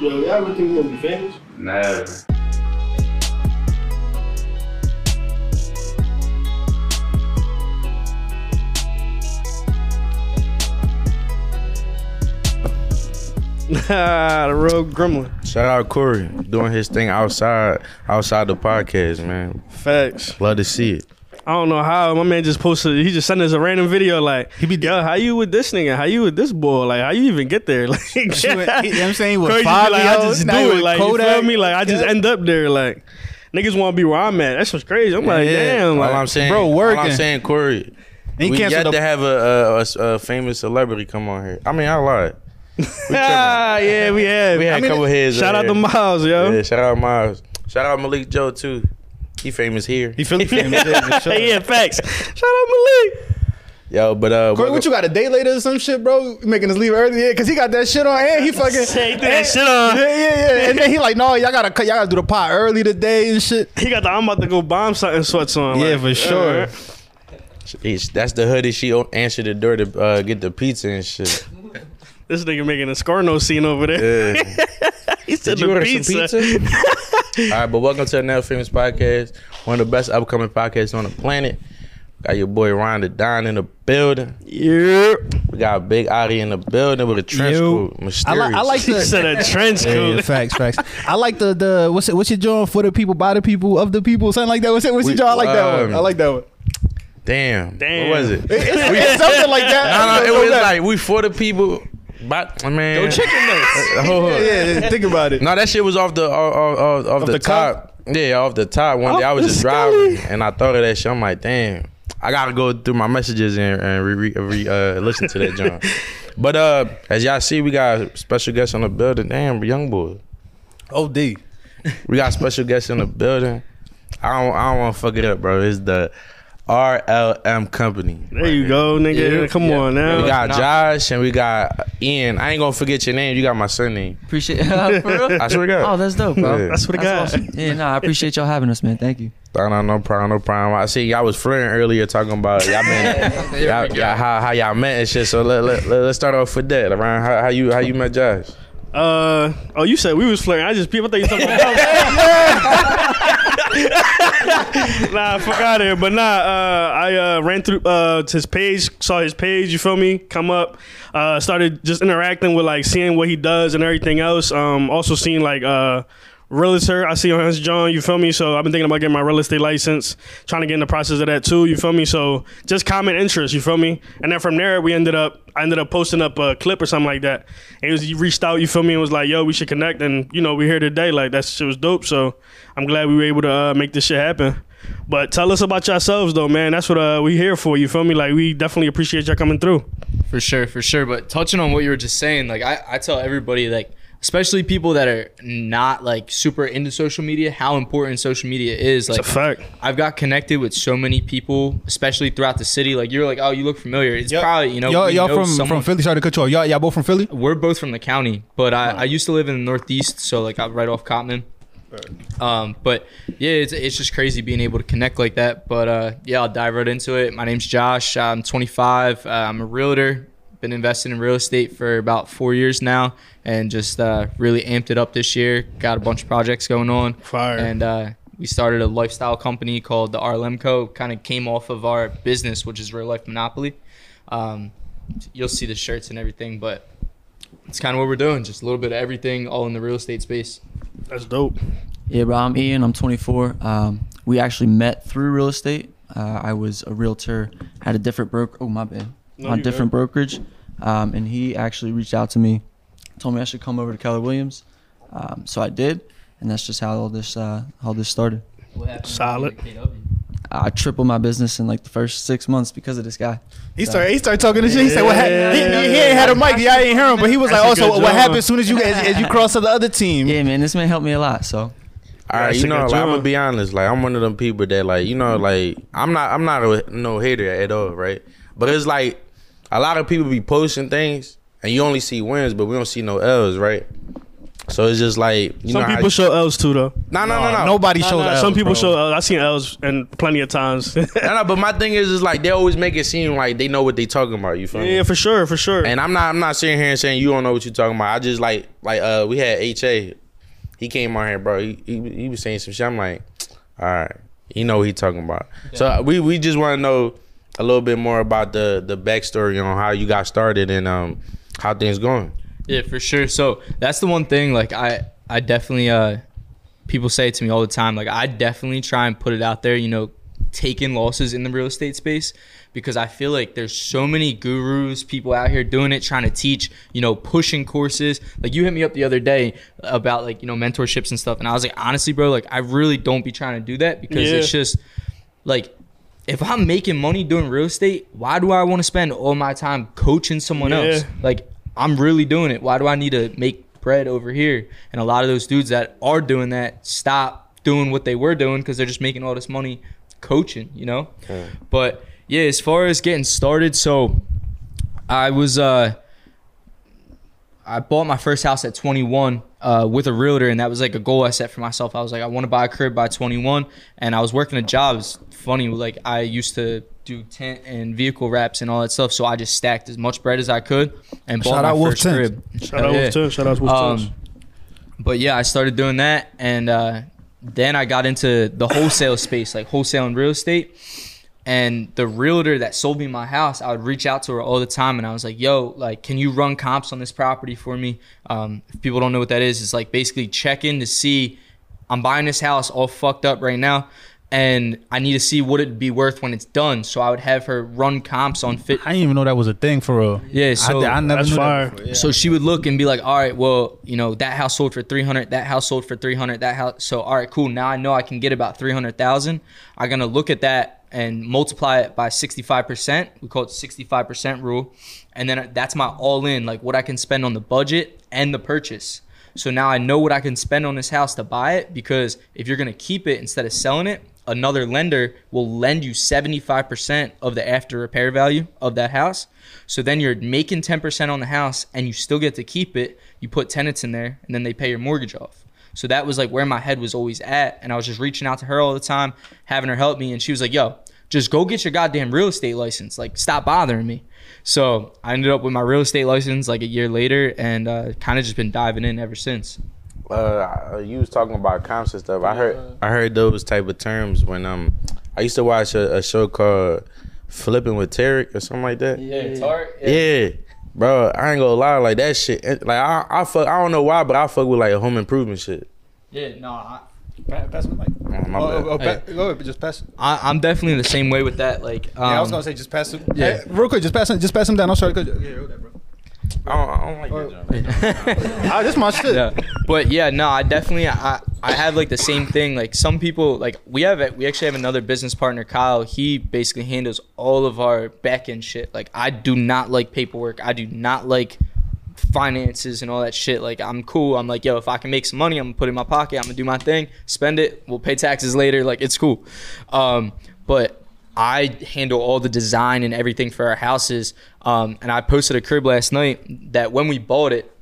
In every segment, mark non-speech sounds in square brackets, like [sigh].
Yo, y'all ever think you gonna be famous? Never. [laughs] the real gremlin. Shout out Corey doing his thing outside outside the podcast, man. Facts. Love to see it. I don't know how my man just posted. He just sent us a random video like, He be- yo, how you with this nigga? How you with this boy? Like, how you even get there? [laughs] Like, She went- you know what [laughs] I'm saying? With Crazy, five like, I just do it. with Like, you Kodak. feel me? Like, I just Yeah. end up there. Like, niggas want to be where I'm at. That's what's crazy. I'm like, Yeah. damn. Like, all I'm saying, bro, working. All I'm working. saying, Corey, And he we canceled yet the- to have a, a, a, a famous celebrity come on here. I mean, I lied. [laughs] ah, yeah, we have. We had I mean, a couple heads. Shout out on to. Miles, yo. Yeah, shout out Miles. Shout out Malik Joe too. He famous here. He Philly famous. [laughs] yeah, yeah, facts. Shout out Malik. Yo, but uh, Corey, what you got a day later or some shit, bro? You Making us leave early, yeah? Cause he got that shit on, and he fucking Say, that and- shit on. Yeah, yeah, yeah. And then he like, no, y'all gotta cut, y'all gotta do the pot early today and shit. He got the I'm about to go bomb something sweats on. Yeah, like, for sure. alright. That's the hoodie. She answered the door to uh, get the pizza and shit. This nigga making a Scarno scene over there. Yeah. [laughs] he said Did you the order pizza. some pizza? [laughs] All right, but welcome to the Now Famous Podcast, one of the best upcoming podcasts on the planet. Got your boy Ryan the Don in the building. Yeah. We got Big Adi in the building with a trench Yo. coat. I Mysterious. like, I like the. said a trench coat. yeah, facts, facts. I like the the what's it? What's your drawing for the people, by the people, of the people, something like that. What's it? What's your We- drawing? I like that one. um, I like that one. Damn. Damn. What was it? It's, it's something like that. [laughs] No, no, it was like we for the people. But man, Go chicken nuts. Hold on. yeah, yeah, think about it. No, that shit was off the off, off, off, off the, the top. Yeah, off the top. One day I was just scully. driving and I thought of that shit. I'm like, damn, I gotta go through my messages and, and re, re, re, uh, listen to that joint. [laughs] but uh, as y'all see, we got a special guest on the building. Damn, young boy. OD. We got special guests in the building. I don't I don't want to fuck it up, bro. It's the RLM company. There you go, nigga. Yeah. Come Yeah. on now. We got Josh and we got Ian. I ain't gonna forget your name. You got my surname. Appreciate [laughs] for real? I swear to God. Oh, that's dope, bro. Yeah. That's what I got. awesome. Yeah, no, I appreciate y'all having us, man. Thank you. No, no, no problem, no problem. I see y'all was flirting earlier talking about y'all [laughs] been y'all, y'all, how, how y'all met and shit. So let, let, let, us start off with that. Around how, how you how you met Josh? Uh oh, you said we was flirting. I just people thought you talking about. [laughs] [laughs] nah, fuck out of here. But nah, uh, I uh, ran through uh, his page, saw his page. You feel me? Come up, uh, started just interacting with like seeing what he does and everything else. Um, also seeing like uh, realtor. I see on his John. You feel me? So I've been thinking about getting my real estate license, trying to get in the process of that too. You feel me? So just common interest. You feel me? And then from there, we ended up. I ended up posting up a clip or something like that. And he was he reached out. You feel me? And was like, "Yo, we should connect." And you know, we here today. Like that shit was dope. So I'm glad we were able to uh, make this shit happen. But tell us about yourselves though, man. That's what uh, we here for. You feel me? Like we definitely appreciate y'all coming through. For sure, for sure. But touching on what you were just saying, like I, I tell everybody, like especially people that are not like super into social media, how important social media is. Like It's a fact. I've got connected with so many people, especially throughout the city. Like you're like, oh, you look familiar. It's probably you know y'all, y'all know from someone- from Philly. Sorry to cut you off. Y'all, y'all both from Philly. We're both from the county, but I, I used to live in the Northeast, so like I'm right off Cottman. Um, but yeah, it's, it's just crazy being able to connect like that. But uh, yeah, I'll dive right into it. My name's Josh. I'm 25. Uh, I'm a realtor. Been investing in real estate for about four years now, and just uh, really amped it up this year. Got a bunch of projects going on. Fire. And uh, we started a lifestyle company called the RLM Co. Kind of came off of our business, which is Real Life Monopoly. Um, you'll see the shirts and everything, but it's kind of what we're doing. Just a little bit of everything, all in the real estate space. That's dope. Yeah, bro. I'm Ian. I'm 24. Um, we actually met through real estate. Uh, I was a realtor, had a different broker. Oh, my bad. No, on different good. brokerage, um, and he actually reached out to me, told me I should come over to Keller Williams. Um, so I did, and that's just how all this uh, how this started. Solid. I tripled my business in like the first six months because of this guy. He started. He started talking this shit. He said, "What happened?" He, Yeah. he, he ain't had a mic. Y'all ain't hear him, but he was like, That's a "Oh, so what job. happened as soon as you as, as you [laughs] cross to the other team?" Yeah, man, this man helped me a lot. So All right, you know, like, I'm gonna be honest. Like, I'm one of them people that, like, you know, like, I'm not, I'm not a no hater at all, right? But it's like a lot of people be posting things, and you only see wins, but we don't see no L's, right? So it's just like you Some know people you- show L's too though. No, no, no, no. Nobody Nah, shows nah, L's, some people bro. show L's. I've seen L's and plenty of times. [laughs] No, no, but my thing is, is like they always make it seem like they know what they talking about. You feel me? yeah, for sure, for sure. And I'm not, I'm not sitting here and saying you don't know what you talking about. I just like, like, uh, we had Ha. He came on here, bro. He, he, he was saying some shit. I'm like, all right, you know what he talking about. So uh, we, we just want to know a little bit more about the, the backstory on how you got started and um, how things going. Yeah, for sure. So that's the one thing. Like I, I definitely. uh People say it to me all the time. Like I definitely try and put it out there. You know, taking losses in the real estate space because I feel like there's so many gurus, people out here doing it, trying to teach. You know, pushing courses. Like you hit me up the other day about like you know mentorships and stuff, and I was like, honestly, bro, like I really don't be trying to do that because Yeah. it's just like if I'm making money doing real estate, why do I want to spend all my time coaching someone Yeah. else? Like I'm really doing it. Why do I need to make bread over here? And a lot of those dudes that are doing that stop doing what they were doing because they're just making all this money coaching, you know? But yeah, as far as getting started, so I was uh I bought my first house at 21 uh, with a realtor, and that was like a goal I set for myself. I was like, I want to buy a crib by 21, and I was working a job. It's funny, like I used to do tent and vehicle wraps and all that stuff, so I just stacked as much bread as I could and bought Shout my out Wolf first Tents. crib. shout out Yeah. Wolf Tents, Shout out Wolf Tents. Um, but yeah, I started doing that, and uh, then I got into the wholesale space, like wholesale and real estate. And the realtor that sold me my house, I would reach out to her all the time, and I was like, "Yo, like, can you run comps on this property for me?" Um, if people don't know what that is, it's like basically check in to see I'm buying this house all fucked up right now, and I need to see what it'd be worth when it's done. So I would have her run comps on fit. I didn't even know that was a thing for real. Yeah, so I, I never That's knew fire. that. Yeah. so she would look and be like, "All right, well, you know, that house sold for 300, that house sold for 300, that house so all right, cool. Now I know I can get about 300,000. I'm going to look at that and multiply it by 65%. We call it 65% rule. And then that's my all in, like what I can spend on the budget and the purchase. So now I know what I can spend on this house to buy it because if you're going to keep it instead of selling it, another lender will lend you 75% of the after repair value of that house. So then you're making 10% on the house and you still get to keep it. You put tenants in there and then they pay your mortgage off. So that was like where my head was always at. And I was just reaching out to her all the time, having her help me. And she was like, yo, just go get your goddamn real estate license. Like, stop bothering me. So I ended up with my real estate license like a year later and uh, kind of just been diving in ever since. Uh, you was talking about comps and stuff. I heard, I heard those type of terms when um, I used to watch a, a show called Flipping with Tarek or something like that. Yeah, Tarek. hard. Yeah, bro, I ain't gonna lie, like that shit. Like I, I fuck, I don't know why, but I fuck with like a home improvement shit. Yeah, no, I, Pa- Pass me the mic. Oh, my Oh, bad. oh, pa- Go ahead, just pass it. I, I'm definitely in the same way with that. Like, um, Yeah, I was gonna say just pass it. yeah. Hey, real quick, just pass him. Just pass him down. I'm sorry. Yeah, hold that, bro. I don't, I don't like that. John. [laughs] Ah, this my shit. yeah. But yeah, no, I definitely I I have like the same thing. Like some people like we have we actually have another business partner, Kyle. He basically handles all of our back end shit. Like I do not like paperwork. I do not like finances and all that shit. Like I'm cool. I'm like, yo, if I can make some money, I'm gonna put it in my pocket. I'm gonna do my thing, spend it. We'll pay taxes later. Like it's cool. Um, but I handle all the design and everything for our houses. Um, and I posted a crib last night that when we bought it,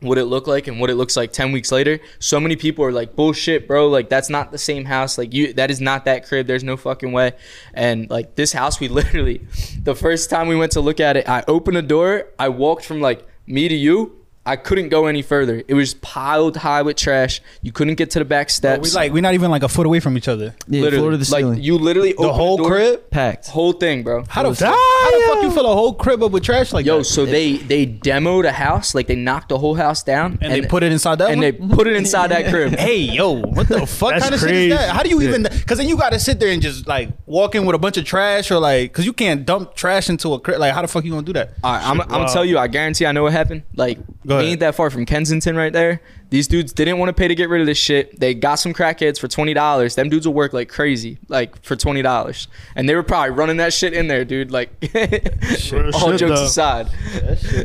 what it looked like and what it looks like 10 weeks later so many people are like bullshit bro like that's not the same house. Like you that is not that crib. There's no fucking way. And like this house we [laughs] literally the first time we went to look at it i opened a door. I walked from like me to you i couldn't go any further it was piled high with trash you couldn't get to the back Bro, steps we like we're not even like a foot away from each other. Yeah, literally floor to the ceiling. like you literally The whole crib. packed. whole thing bro How the, fuck, how the fuck you fill a whole crib up with trash like that? Yo, that? so they they demoed a house, like they knocked the whole house down, and, they put it inside that and one? they put it inside that crib. [laughs] Hey yo, what the [laughs] fuck That's kind of shit crazy. is that? How do you even? Because then you got to sit there and just like walk in with a bunch of trash or like, because you can't dump trash into a crib. Like, how the fuck you gonna do that? All right, I'm, I'm gonna tell you, I guarantee I know what happened. Like, we Go ahead. ain't that far from Kensington right there. These dudes didn't want to pay to get rid of this shit. They got some crackheads for twenty dollars. Them dudes will work like crazy, like for twenty dollars, and they were probably running that shit in there, dude. Like, [laughs] Real all shit, jokes though. aside,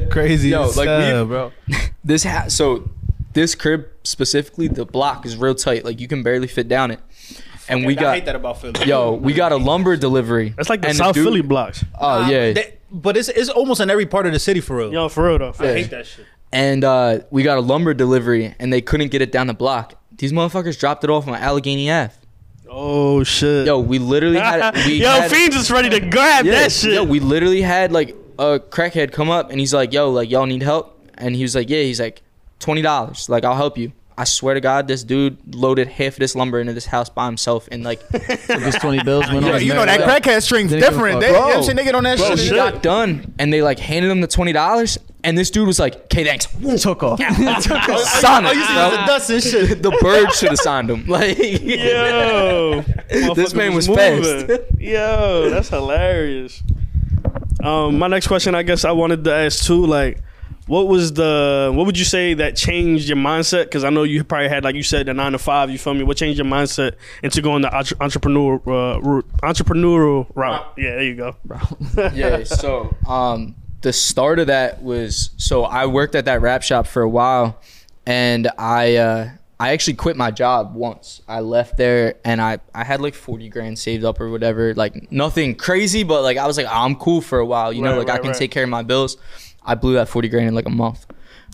[laughs] Crazy, Yo, like, hell, we- bro. [laughs] this ha- so this crib specifically, the block is real tight. Like you can barely fit down it, and we I got hate that about Philly. yo, we got a lumber delivery. That's like the and South dude- Philly blocks. Oh Uh, yeah. they- but it's it's almost in every part of the city for real. Yo, for real though. I hate that shit. And uh, we got a lumber delivery, and they couldn't get it down the block. These motherfuckers dropped it off on Allegheny Ave. Oh shit. Yo, we literally had. [laughs] We Yo, had, Fiends is ready to [laughs] grab yeah, that shit. Yo, we literally had like a crackhead come up, and he's like, "Yo, like y'all need help," and he was like, "Yeah." He's like, twenty dollars. Like I'll help you. I swear to God, this dude loaded half of this lumber into this house by himself, and like [laughs] his 20 bills, went Yeah, his you know that way. crackhead string's Didn't give a different. They, you know what I'm Bro. saying? They get on that Bro, shit. he shit. got done, and they like handed him the twenty dollars, and this dude was like, "Okay, thanks." Took off. Sign Oh, it, you see bro. the dust and shit. the bird should have signed him. [laughs] Like, Yo, [laughs] This man Motherfucker was moving. Yo, that's hilarious. Um, my next question, I guess I wanted to ask too, like, what was the, what would you say that changed your mindset? Because I know you probably had, like you said, the nine to five. You feel me? What changed your mindset into going the entre- entrepreneur uh, route, entrepreneurial route? Yeah, there you go. [laughs] yeah. So, um, the start of that was so I worked at that wrap shop for a while, and I uh, I actually quit my job once. I left there, and I I had like forty grand saved up or whatever, like nothing crazy, but like I was like I'm cool for a while, you know, Right, like I can right. take care of my bills. I blew that forty grand in like a month.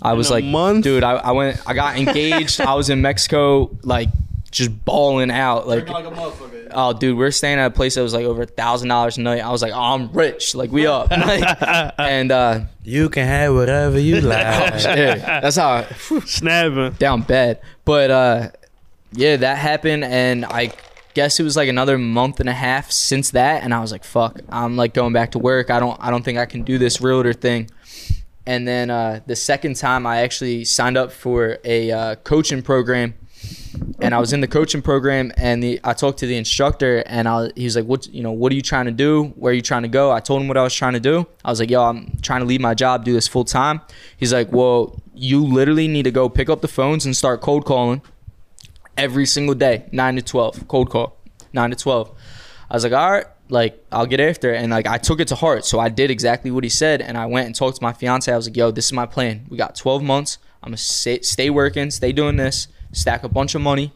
I was a like, month? dude, I, I went, I got engaged. I was in Mexico, like just balling out, like Oh, dude, we're staying at a place that was like over a thousand dollars a night. I was like, oh, I'm rich, like we up, [laughs] like, and uh, You can have whatever you [laughs] like. yeah, that's how I, whew, Snapping. down bad. But uh, yeah, that happened, and I guess it was like another month and a half since that, and I was like, fuck, I'm like going back to work. I don't, I don't think I can do this realtor thing. And then uh, the second time, I actually signed up for a uh, coaching program and I was in the coaching program, and the I talked to the instructor, and I he was like, "What you know? What are you trying to do? Where are you trying to go?" I told him what I was trying to do. I was like, "Yo, I'm trying to leave my job, do this full time." He's like, "Well, you literally need to go pick up the phones and start cold calling every single day, nine to twelve, cold call, nine to twelve. I was like, "All right." Like I'll get after it, and like I took it to heart, so I did exactly what he said, and I went and talked to my fiance. I was like, "Yo, this is my plan. We got 12 months. I'm gonna stay, stay working, stay doing this, stack a bunch of money,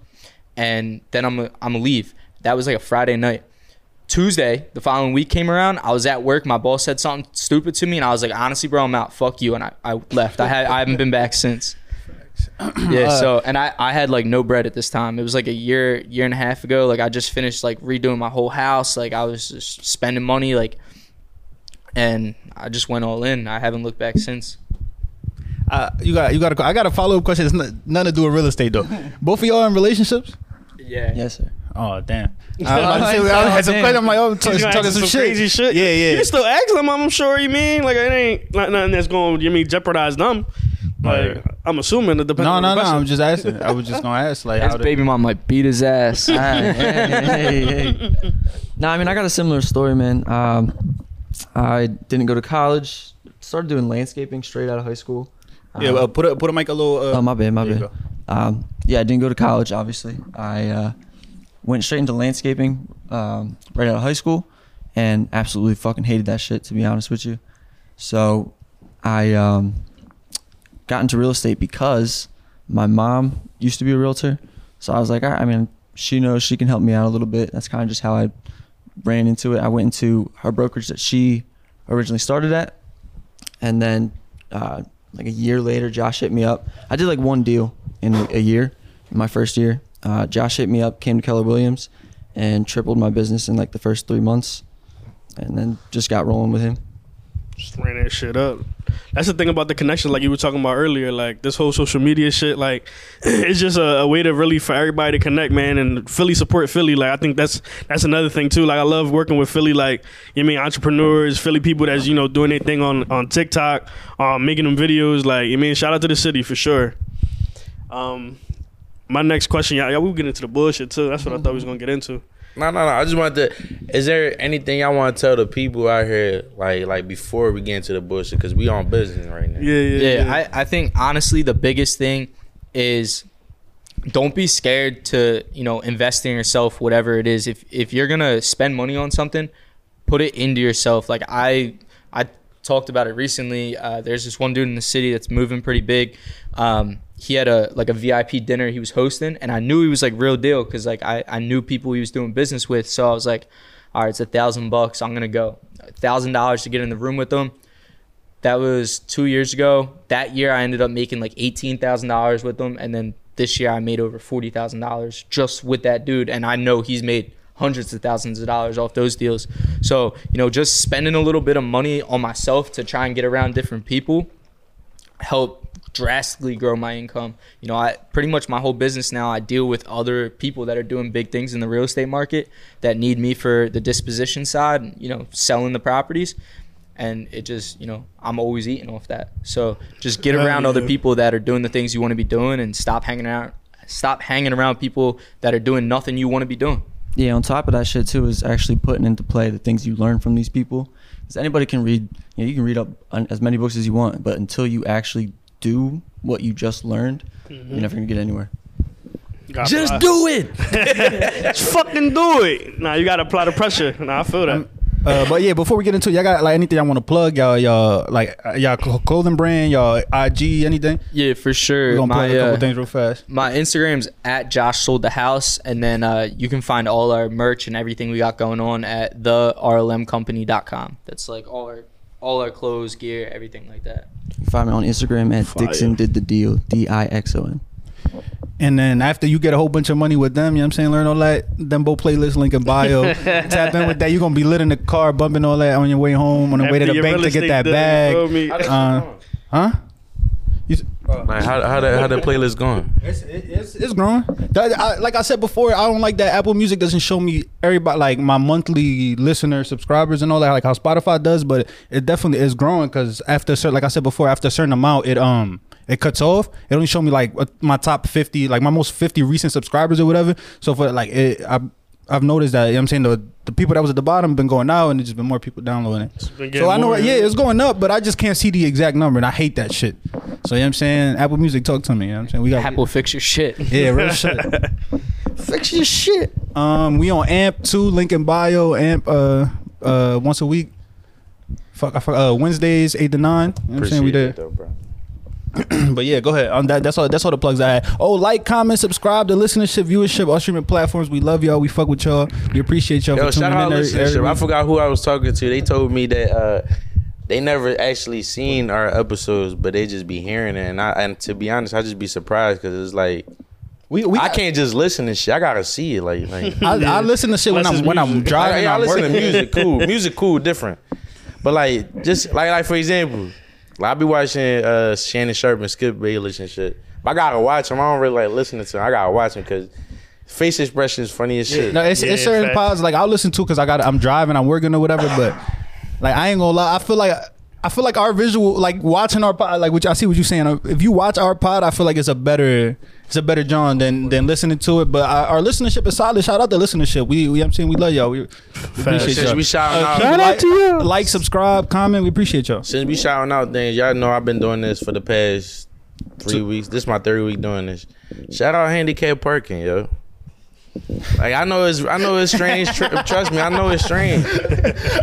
and then I'm gonna, I'm gonna leave. That was like a Friday night. Tuesday, the following week came around. I was at work. My boss said something stupid to me, and I was like, honestly, bro, I'm out. Fuck you. And I, I left. I had I haven't been back since. [clears throat] Yeah. So and I I had like no bread at this time. It was like a year year and a half ago. Like I just finished like redoing my whole house. Like I was just spending money. Like, and I just went all in. I haven't looked back since. Uh, you got you got. A, I got a follow up question. It's not, nothing to do with real estate though. [laughs] Both of y'all in relationships? Yeah. Yes, sir. Oh damn! [laughs] I I was about to say, I had some question. I'm like, oh, I'm talking, He's gonna talking ask some, some shit. crazy shit. Yeah, yeah. You can still ask them. I'm sure you mean like it ain't not, nothing that's going. To you mean jeopardize them? Like I'm assuming it depends. no, on no, the no. question. I'm just asking. I was just gonna ask, like, His how the, baby mom like beat his ass. hey, hey, hey. [laughs] No, I mean I got a similar story, man. Um, I didn't go to college. Started doing landscaping straight out of high school. yeah. Um, Uh, put a put a mic a little. Uh, oh my bad, my bad. Um, yeah, I didn't go to college. Obviously, I uh, went straight into landscaping um, right out of high school, and absolutely fucking hated that shit. To be honest with you, so I um, got into real estate because my mom used to be a realtor. So I was like, I mean, she knows she can help me out a little bit. That's kind of just how I ran into it. I went into her brokerage that she originally started at, and then uh, like a year later, Josh hit me up. I did like one deal in a year, in my first year. Uh, Josh hit me up, came to Keller Williams, and tripled my business in like the first three months, and then just got rolling with him. Just ran that shit up. That's the thing about the connection, like you were talking about earlier. Like this whole social media shit, like [clears throat] it's just a, a way to really for everybody to connect, man. And Philly support Philly. Like I think that's that's another thing too. Like I love working with Philly, like you mean entrepreneurs, Philly people that's you know doing their thing on on TikTok, um, making them videos. Like you mean shout out to the city for sure. Um, my next question, y'all, y'all we get into the bullshit too. That's what I thought we was gonna get into. No, no, no. I just wanted to. Is there anything y'all want to tell the people out here, like, like before we get into the bullshit? Because we on business right now. Yeah, yeah, yeah, yeah. I, I think honestly the biggest thing is don't be scared to you know invest in yourself whatever it is if if you're gonna spend money on something put it into yourself like i i talked about it recently uh, there's this one dude in the city that's moving pretty big um, he had a like a vip dinner he was hosting and i knew he was like real deal because like I, I knew people he was doing business with so i was like all right it's a thousand bucks i'm gonna go a thousand dollars to get in the room with them That was two years ago. That year, I ended up making like eighteen thousand dollars with them, and then this year, I made over forty thousand dollars just with that dude. And I know he's made hundreds of thousands of dollars off those deals. So you know, just spending a little bit of money on myself to try and get around different people help drastically grow my income. You know, I pretty much my whole business now I deal with other people that are doing big things in the real estate market that need me for the disposition side, you know, selling the properties. And it just, you know, I'm always eating off that. So just get Hell around other people that are doing the things you want to be doing and stop hanging out stop hanging around people that are doing nothing you want to be doing. Yeah, on top of that shit too is actually putting into play the things you learn from these people. Because anybody can read, you know, you can read up on as many books as you want, but until you actually do what you just learned, you're mm-hmm. never gonna get anywhere. Gotta Just apply- do it. [laughs] Just fucking do it. Nah, you gotta apply the pressure. Nah, I feel that. Uh, but yeah, before we get into it, y'all got like anything y'all want to plug? Y'all, y'all like uh, y'all clothing brand, y'all IG, anything? Yeah, for sure. We're sure. gonna My, plug a couple uh, things real fast. my Instagram's at Josh Sold the House, and then uh, you can find all our merch and everything we got going on at the That's like all our all our clothes, gear, everything like that. You find me on Instagram at Fire. Dixon did the deal, D I X O N. And then after you get a whole bunch of money with them, you know what I'm saying? Learn all that. Dembo playlist link in bio. [laughs] Tap in with that. You're gonna be lit in the car, bumping all that on your way home, on the way to the bank to get that bag. me? Uh, huh? Like how how the how the playlist going? It's, it's, it's growing. That- I- like I said before, I don't like that Apple Music doesn't show me everybody like my monthly listener subscribers and all that, like how Spotify does. But it definitely is growing because after certain, like I said before, after a certain amount, it um it cuts off. It only show me like uh, my top fifty, like my most fifty recent subscribers or whatever. So for like it, I. I've noticed that, you know what I'm saying, the, the people that was at the bottom been going out and there's just been more people downloading it. So I know, more, yeah, yeah. it's going up, but I just can't see the exact number and I hate that shit. So, you know what I'm saying? Apple Music, talk to me. You know what I'm saying? We got Apple, fix your shit. [laughs] yeah, real shit. [laughs] Fix your shit. Um, we on Amp two, link in bio. Amp uh uh once a week. Fuck, I fuck, uh Wednesdays eight to nine. You know what I'm saying we Appreciate there. though, bro. [clears throat] But yeah, go ahead. Um, that, that's all. That's all the plugs I had. Oh, like, comment, subscribe to listenership, viewership, all streaming platforms. We love y'all. We fuck with y'all. We appreciate y'all Yo, for tuning shout out in. every- listenership. every I forgot who I was talking to. They told me that uh, they never actually seen our episodes, but they just be hearing it. And I and to be honest, I just be surprised because it's like We, we I can't just listen to shit. I gotta see it. Like, like [laughs] I, I listen to shit when Unless I'm it's when I'm driving. I, yeah, I I'm listen to music. Cool, [laughs] music. Cool, different. But like, just like like for example, like I be watching uh, Shannon Sharpe and Skip Bayless and shit. But I gotta watch them. I don't really like listening to them. I gotta watch them because face expression is funny as shit. No, it's, it's certain fact. pods like I'll listen to because I got I'm driving, I'm working or whatever. But like I ain't gonna lie, I feel like I feel like our visual, like watching our pod, like which I see what you're saying. If you watch our pod, I feel like it's a better it's a better John than than listening to it. But our, our listenership is solid. Shout out to the listenership. We, we I'm saying we love y'all. We appreciate y'all. we shouting uh, out, Shout out to you. Like, subscribe, comment. We appreciate y'all. since we shouting out things, y'all know I've been doing this for the past three weeks. This is my third week doing this. Shout out handicap parking, yo. Like I know it's I know it's strange. Tr- trust me, I know it's strange.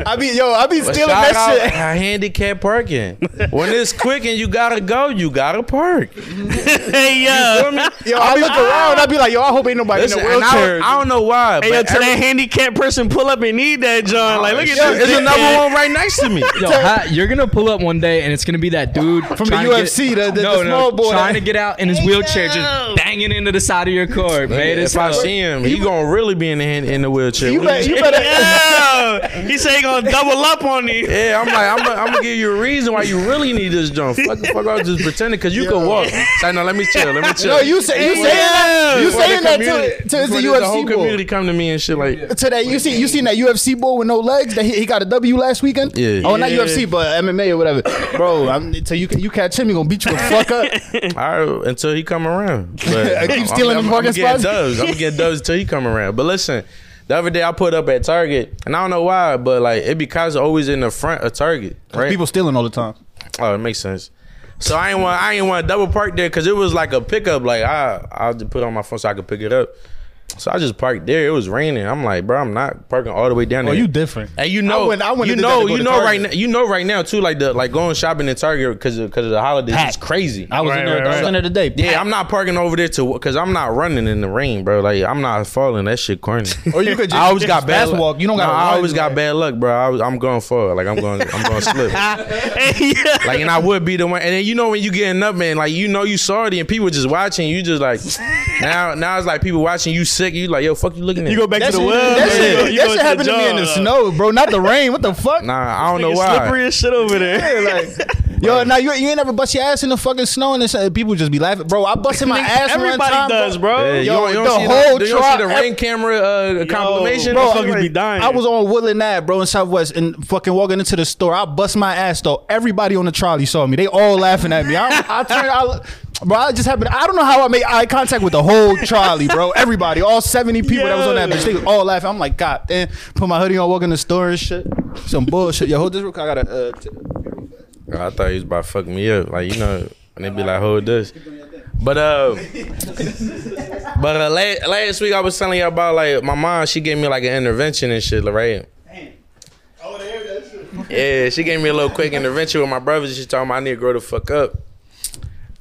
I be yo, I be But stealing shout out that shit. handicap parking. When it's quick and you gotta go, you gotta park. hey yo, Yo, I look around. I be like, yo, I hope ain't nobody Listen, in a and I, wheelchair. don't, I don't know why. hey yo, but to that every- handicapped person, pull up and need that John. Like, look at Yo, this. There's dickhead. another one right next to me. Yo, ha, you're gonna pull up one day and it's gonna be that dude From the UFC, get, the- the- no, the no, small boy trying that- to get out in his wheelchair, just banging into the side of your car, man. if I see him, he gonna really be in the in the wheelchair. you What better, you you better. [laughs] Yo, he say he gonna double up on you. Yeah, I'm like, I'm gonna, I'm gonna give you a reason why you really need this jump. Fuck the [laughs] fuck out, just pretending because you can walk. Say no, let me chill, let me chill. No, you say you saying that you saying that to, to the before the whole UFC boy. community come to me and shit like. To that you see you seen that UFC boy with no legs that he, he got a W last weekend. Yeah. Oh, not Yeah. UFC, but MMA or whatever. Bro, I'm, until you can you catch him, he gonna beat you the fuck up. [laughs] All right, until he come around. But I keep stealing I'm, his I'm, parking I'm getting spots. dubs. I'm getting dubs he come around. But listen, the other day I put up at Target, and I don't know why, but like it because always in the front of Target, right? People stealing all the time. Oh, it makes sense. So I ain't want I ain't want to double park there because it was like a pickup. Like I I'll just put on my phone so I could pick it up. So I just parked there. It was raining. I'm like, bro, I'm not parking all the way down oh, there. Oh, you different. And you know, I went- I went you and did that know, you know right now, you know right now too, like the like going shopping in Target because because of, the holidays is crazy. I was Right, in there. right, I was right. in there today. yeah, I'm not parking over there to because I'm not running in the rain, bro. Like I'm not falling. That shit corny. [laughs] Or you could just I always got bad luck. walk. You don't No, got. I always got bad luck, bro. I was, I'm going forward. Like I'm going, I'm going to slip. [laughs] Like, and I would be the one. And then you know when you getting up, man, like you know you sorry, and people just watching. You just like [laughs] now, now it's like people watching you sick. You like, yo, fuck you looking at. You go back That to the well. that man. shit, You that shit happened to me in the snow, bro. Not the rain. What the fuck? Nah, I don't know Nigga why. slippery as shit over there. Yeah, like, [laughs] yo, now you, you ain't never bust your ass in the fucking snow and this, uh, people just be laughing, bro. I busted my ass one Everybody time, does, bro. Yeah, you don't, you don't the see whole the, you don't see the tri- ring camera uh, compilation. bro, Bro, be dying. I was on Woodland Ave, bro, in Southwest, and fucking walking into the store. I bust my ass though. Everybody on the trolley saw me. They all laughing at me. I, I turned, I, bro. I just happened. I don't know how I made eye contact with the whole trolley, bro. [laughs] Everybody, all seventy people that was on that bitch, they was all laughing. I'm like, God damn. Put my hoodie on, walk in the store and shit. Some bullshit. Yo, hold this real quick. I gotta. Uh, t- I thought he was about to fuck me up. Like, you know, and they be like, hold this. But uh [laughs] But uh, last, last week I was telling you about like my mom, she gave me like an intervention and shit, right? Yeah, she gave me a little quick intervention with my brothers. She told me I need to grow the fuck up.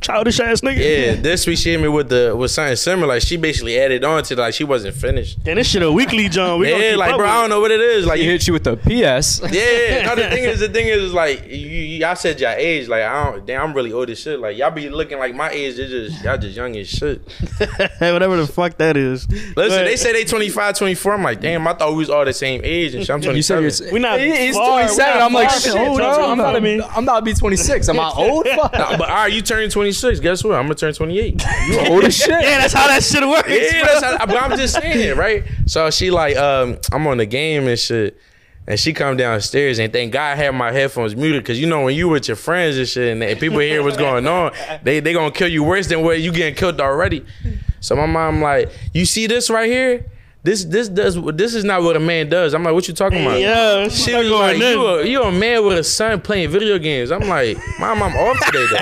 Childish ass nigga. Yeah, [laughs] this week she hit me with the with something similar. Like she basically added on to like she wasn't finished. And this shit a weekly, John. We Yeah, like bro, I don't know what it is. Like He hit you with the PS. [laughs] Yeah, no, the thing is, the thing is, is like you, you, y'all said your age. Like I don't, damn, I'm really old as shit. Like y'all be looking like my age. It's just y'all just young as shit. [laughs] Hey, whatever the fuck that is. Listen, But they say they 25, 24. I'm like, damn, I thought we was all the same age, and shit, I'm You said 27. you're. We not He- He's far- 27. not I'm like, far shit, from bro. it. I'm Follow about, me. I'm not to be 26. Am I old? Fuck. Nah, but all right, you turning 26. Guess what? I'm gonna turn 28. You old as [laughs] shit. Yeah, that's how that shit works. yeah, that's how, but I'm just saying it, [laughs] right? So she like, um, I'm on the game and shit. And she come downstairs and thank God I had my headphones muted because you know when you with your friends and shit and, and people hear what's going on, [laughs] they they gonna kill you worse than what you getting killed already. So my mom like, you see this right here? This this does this is not what a man does. I'm like, what you talking about? Yeah, She she was like, in. you a, you a man with a son playing video games. I'm like, mom, I'm off today though.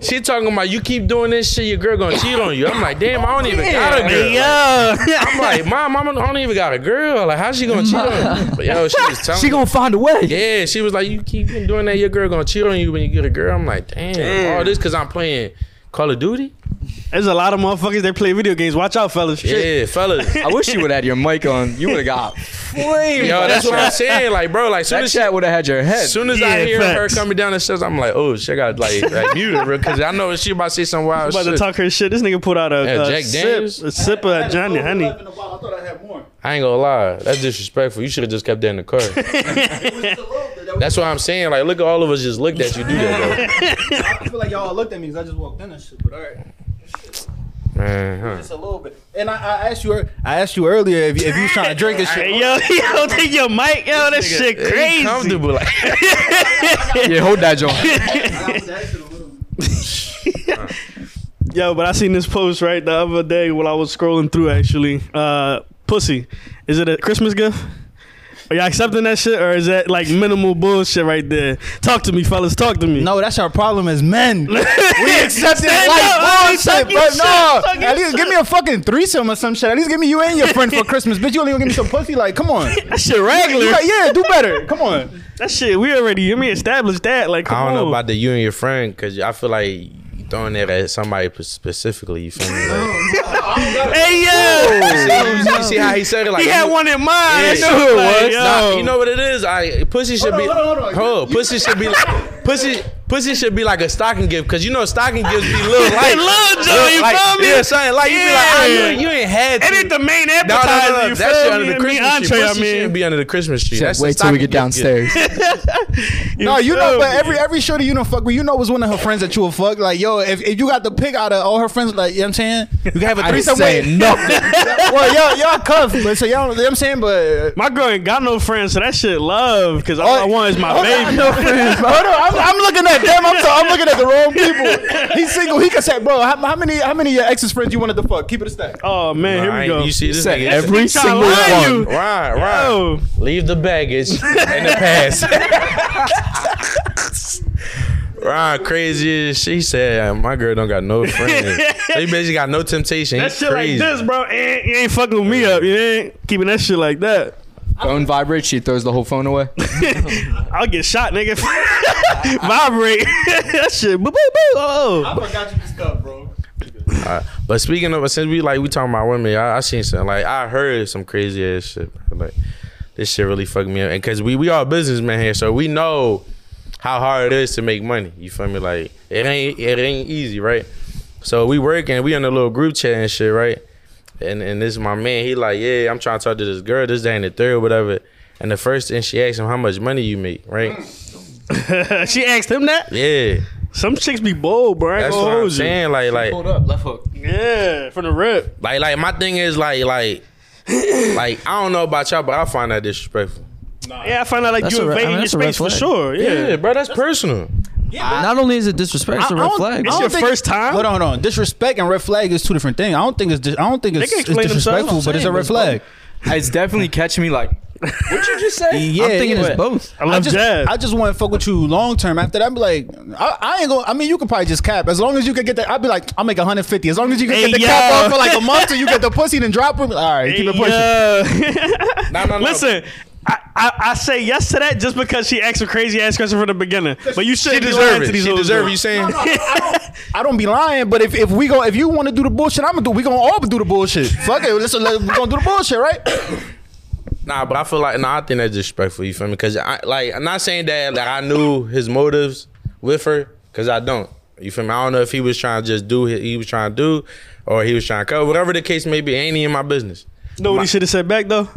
She talking about you keep doing this shit, your girl gonna cheat on you. I'm like, damn, I don't even got a girl. Yo. I'm like, mom, I don't even got a girl. Like, how's she gonna cheat on you? [laughs] But yo, she was telling She me. gonna find a way. Yeah, she was like, you keep doing that, your girl gonna cheat on you when you get a girl. I'm like, damn, all this because I'm playing Call of Duty. There's a lot of motherfuckers that play video games. Watch out, fellas. Shit. Yeah, fellas. I wish you would have had your mic on. You would have got [laughs] flamed. Yo, that's what I'm saying. Like, bro, like soon That as chat would have had your head. As soon as Yeah, I hear facts. her coming down the stairs, I'm like, oh shit, I got like, like [laughs] muted real because I know she about to say some wild About to talk her shit. This nigga put out a, Yeah, a Jack sip, Daniels? a sip of that Johnny Honey. I thought I had more. I ain't gonna lie, that's disrespectful. You should have just kept that in the car. [laughs] That's what I'm saying. Like, look at all of us just looked at you do that, I feel like y'all looked at me because I just walked in and shit. But all right, though. Man, huh? just a little bit. And I, I asked you, I asked you earlier if you, if you was trying to drink and shit. [laughs] Yo, yo, take your mic. Yo, that shit He crazy. comfortable. Like, [laughs] yeah, hold that joint. [laughs] Yo, but I seen this post right the other day while I was scrolling through actually. Uh pussy. Is it a Christmas gift? Are y'all accepting that shit or is that like minimal bullshit right there? Talk to me, fellas. Talk to me. No, that's our problem as men. [laughs] we accept it like bullshit, bro. shit. No, Talk your at least give me a fucking threesome or some shit. At least give me you and your friend for Christmas, bitch. You only gonna give me some pussy? Like, come on. [laughs] That shit You regular. got- yeah, do better. [laughs] Come on. That shit, we already, I mean, established that. Like, come I don't know on. about the you and your friend because I feel like you throwing that at somebody specifically. You feel me? Like, [laughs] Hey, yo. you, see, you see how he said it? Like, he had you- one in mind. Yeah. That shit was like, Nah, yo. you know what it is? I pussy should be. Hold on, hold on, hold on. Pussy should be. Like, pussy, pussy should be like a stocking gift because you know stocking gifts be little [laughs] light. Lil Joe, you like, feel me? Yeah, something like you be like, ah, you, Yeah. ain't- you ain't had. It to. ain't the main No, no, appetizer. no, no. You That shit feel under the Me Christmas entree, tree. I Pussy shouldn't be under the Christmas tree. That's the Wait till we get gift gift. downstairs. [laughs] [laughs] You No, you know, but me? every every shorty you don't fuck with, you know, was one of her friends that you will fuck. Like, yo, if, if you got the pick out of all her friends, like, you know what I'm saying? You can have a I ain't threesome saying with. nothing. [laughs] well, y'all, y'all cuff, but so y'all, you know what I'm saying? But. My girl ain't got no friends, so that shit love. Because all I oh, want is my Oh, baby. no friends. Hold on, I'm, I'm looking at them. I'm, so, I'm looking at the wrong people. He's single. He can say, bro, how, how many how many of your ex's friends you wanted to fuck? Keep it a stack. Oh man, here I we go. You see this Said nigga? every single one. you. Right, right. Yo, Leave the baggage in the past. [laughs] [laughs] Ron crazy as she said, my girl don't got no [laughs] friends. they basically got no temptation. That He's shit crazy. like this, bro. Ain't, you ain't fucking me up. You ain't keeping that shit like that. Phone vibrates. She throws the whole phone away. [laughs] I'll get shot, nigga. Vibrate. that shit. Boo, boo, boo. Oh. forgot you stuff, bro. Uh, but speaking of, since we like we talking about women, I, I seen something like I heard some crazy ass shit. Like this shit really fucked me up, and cause we we all businessmen here, so we know how hard it is to make money. You feel me? Like it ain't it ain't easy, right? So we working, we in a little group chat and shit, right? And and this is my man. He like, yeah, I'm trying to talk to this girl. This day and the third, whatever. And the first thing she asked him, how much money you make, right? [laughs] she asked him that. Yeah, Some chicks be bold, bro. I that's what I'm saying. Like like Hold up, left hook. Yeah, from the rip. Like, like my thing is like, like, [clears throat] like I don't know about y'all, but I find that disrespectful. Yeah, I find out like That's you a re- I mean, your a red space for sure. Yeah. Yeah, bro, that's personal. Yeah, Not only is it disrespect, it's a I- I red flag. It's your first time. Hold on, hold on. Disrespect and red flag is two different things. I don't think it's. Dis- I don't think it's, can it's disrespectful, but it's a red flag. It's definitely catching me like, what'd you just say? Yeah, I'm thinking yeah. it's both. I love I just, jazz. I just want to fuck with you long term. After that, I'd be like, I, I ain't gonna. I mean, you could probably just cap as long as you can get that. I'd be like, I'll make 150 as long as you can Hey, get the yo. cap off for like a month, [laughs] and you get the pussy and drop it. All right, keep it pushing. Yeah. [laughs] No, no, no. Listen, I, I, I say yes to that just because she asked a crazy ass question from the beginning. But you she should deserve to it. these She deserve it. You saying? [laughs] I don't be lying, but if, if we go, if you want to do the bullshit, I'm gonna do. We gonna all do the bullshit. Fuck it, listen, let, we gonna do the bullshit, right? Nah, but I feel like nah, I think that's disrespectful. You feel me? Because I like I'm not saying that like I knew his motives with her, because I don't. You feel me? I don't know if he was trying to just do what he was trying to do, or he was trying to cover. Whatever the case may be, ain't he in my business. You know what he should have said back though?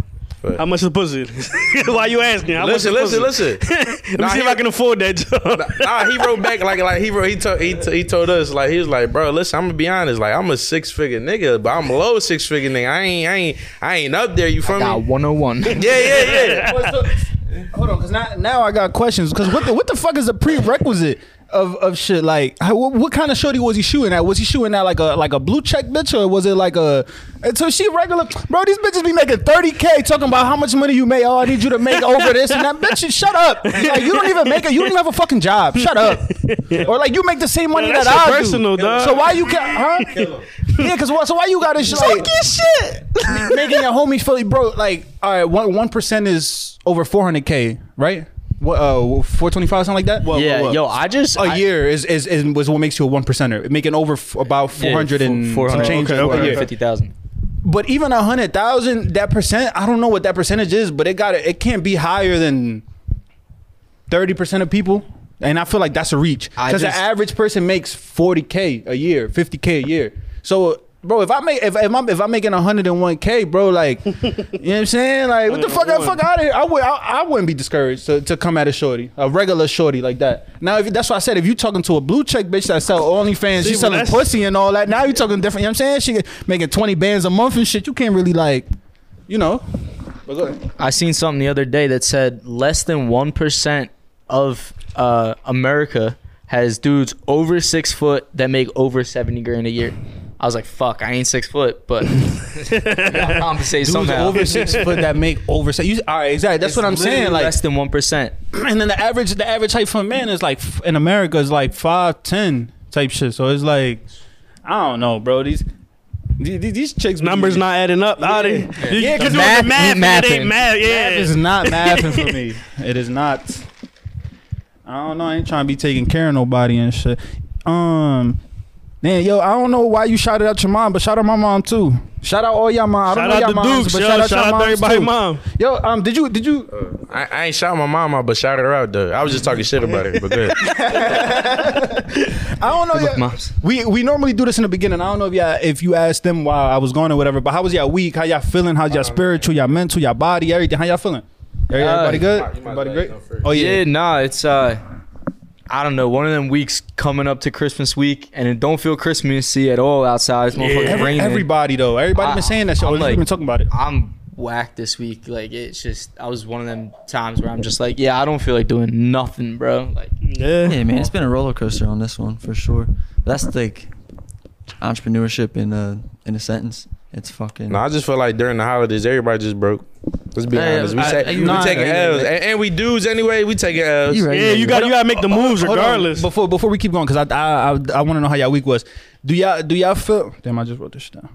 What? How much is the [laughs] pussy? Why you asking? How Listen, much listen, listen. [laughs] Let me Nah, see if I can afford that job. nah, he wrote back like like he wrote he told he, t- he told us like he was like, bro, listen, I'm gonna be honest, like I'm a six figure nigga, but I'm a low six figure nigga. I ain't I ain't I ain't up there. You feel Got me? 101. [laughs] Yeah, yeah, yeah. Hold on, because now, now I got questions. Because what the what the fuck is a prerequisite of, of shit? Like, how, what, what kind of shorty was he shooting at? Was he shooting at like a like a blue check bitch, or was it like a? and So she regular, bro. These bitches be making thirty k talking about how much money you make. Oh, I need you to make over this and that. Bitch, shut up. Like you don't even make it. You don't even have a fucking job. Shut up. Or like you make the same money Yeah, that I personal, do. dog. So why you can? Huh? Yeah, because what? So why you got to like shit. making your homies feel bro? Like, all right, one one percent is over four hundred k, right? What? Uh, four twenty five, something like that. What, yeah, what, what? yo, I just a I- year is, is is was what makes you a one percenter. Making over f- about four hundred and some 400, change okay, a okay, year. 50,000. But even a hundred thousand, that percent, I don't know what that percentage is, but it got it can't be higher than thirty percent of people. And I feel like that's a reach because the average person makes forty k a year, fifty k a year. So, bro, if I make if, if I'm if I'm making hundred and one k, bro, like, [laughs] you know what I'm saying? Like, what the fuck, I fuck out of here? I would, I, I wouldn't be discouraged to, to come at a shorty, a regular shorty like that. Now, if that's why I said if you talking to a blue check bitch that sell OnlyFans, See, she but selling pussy and all that. Now you talking different. You know what I'm saying? She making twenty bands a month and shit. You can't really like, you know. But go ahead. I seen something the other day that said less than 1% of uh, America has dudes over six foot that make over 70 grand a year. I was like, fuck, I ain't six foot, but [laughs] gotta compensate Dudes somehow. over six foot that make over. six. You, all right, exactly. That's It's what I'm saying. Like, less than 1%. [clears throat] and then the average the average height for a man is like in America is like five ten type shit. So it's like I don't know, bro. These these, these chicks be- Numbers not adding up. Yeah. Are they? Yeah, You- 'cause you math doing the math, ain't and it ain't mathing. math. Yeah. Math is not [laughs] mathing for me. It is not. I don't know. I ain't trying to be taking care of nobody and shit. Um, man, yo, I don't know why you shouted out your mom, but shout out my mom too. Shout out all y'all mom. I don't Shout know out y'all to moms, Dukes, but yo. shout out, Shout your out to moms, everybody, too. mom. Yo, um, did you did you? I, I ain't shot my mama, but shouted her out though. I was just talking shit about her, but good. [laughs] I don't know. Good luck, moms. We we normally do this in the beginning. I don't know if y'all if you asked them while I was going or whatever. But how was y'all week? How y'all feeling? How's y'all spiritual? Y'all mental? Y'all body? Everything? How y'all feeling? Everybody good? Everybody great? Oh yeah. Yeah, nah, it's uh I don't know, one of them weeks coming up to Christmas week and it don't feel Christmassy at all outside. It's motherfucking Every- raining. everybody though. Everybody I- been saying that shit. Oh, I'm We've like- been talking about it. I'm whacked this week. Like it's just I was one of them times where I'm just like, yeah, I don't feel like doing nothing, bro. Like Yeah. Yeah, man, it's been a roller coaster on this one for sure. That's like entrepreneurship in a in a sentence. It's fucking. No, I just feel like during the holidays, everybody just broke. Let's be Hey, honest. We, I- say, I- we nah, taking yeah, L's, and, and we dudes anyway. We taking L's. You right. Yeah, you got you gotta make the moves Hold on. regardless. Before before we keep going, because I I I, I want to know how y'all week was. Do y'all do y'all feel? Damn, I just wrote this shit down.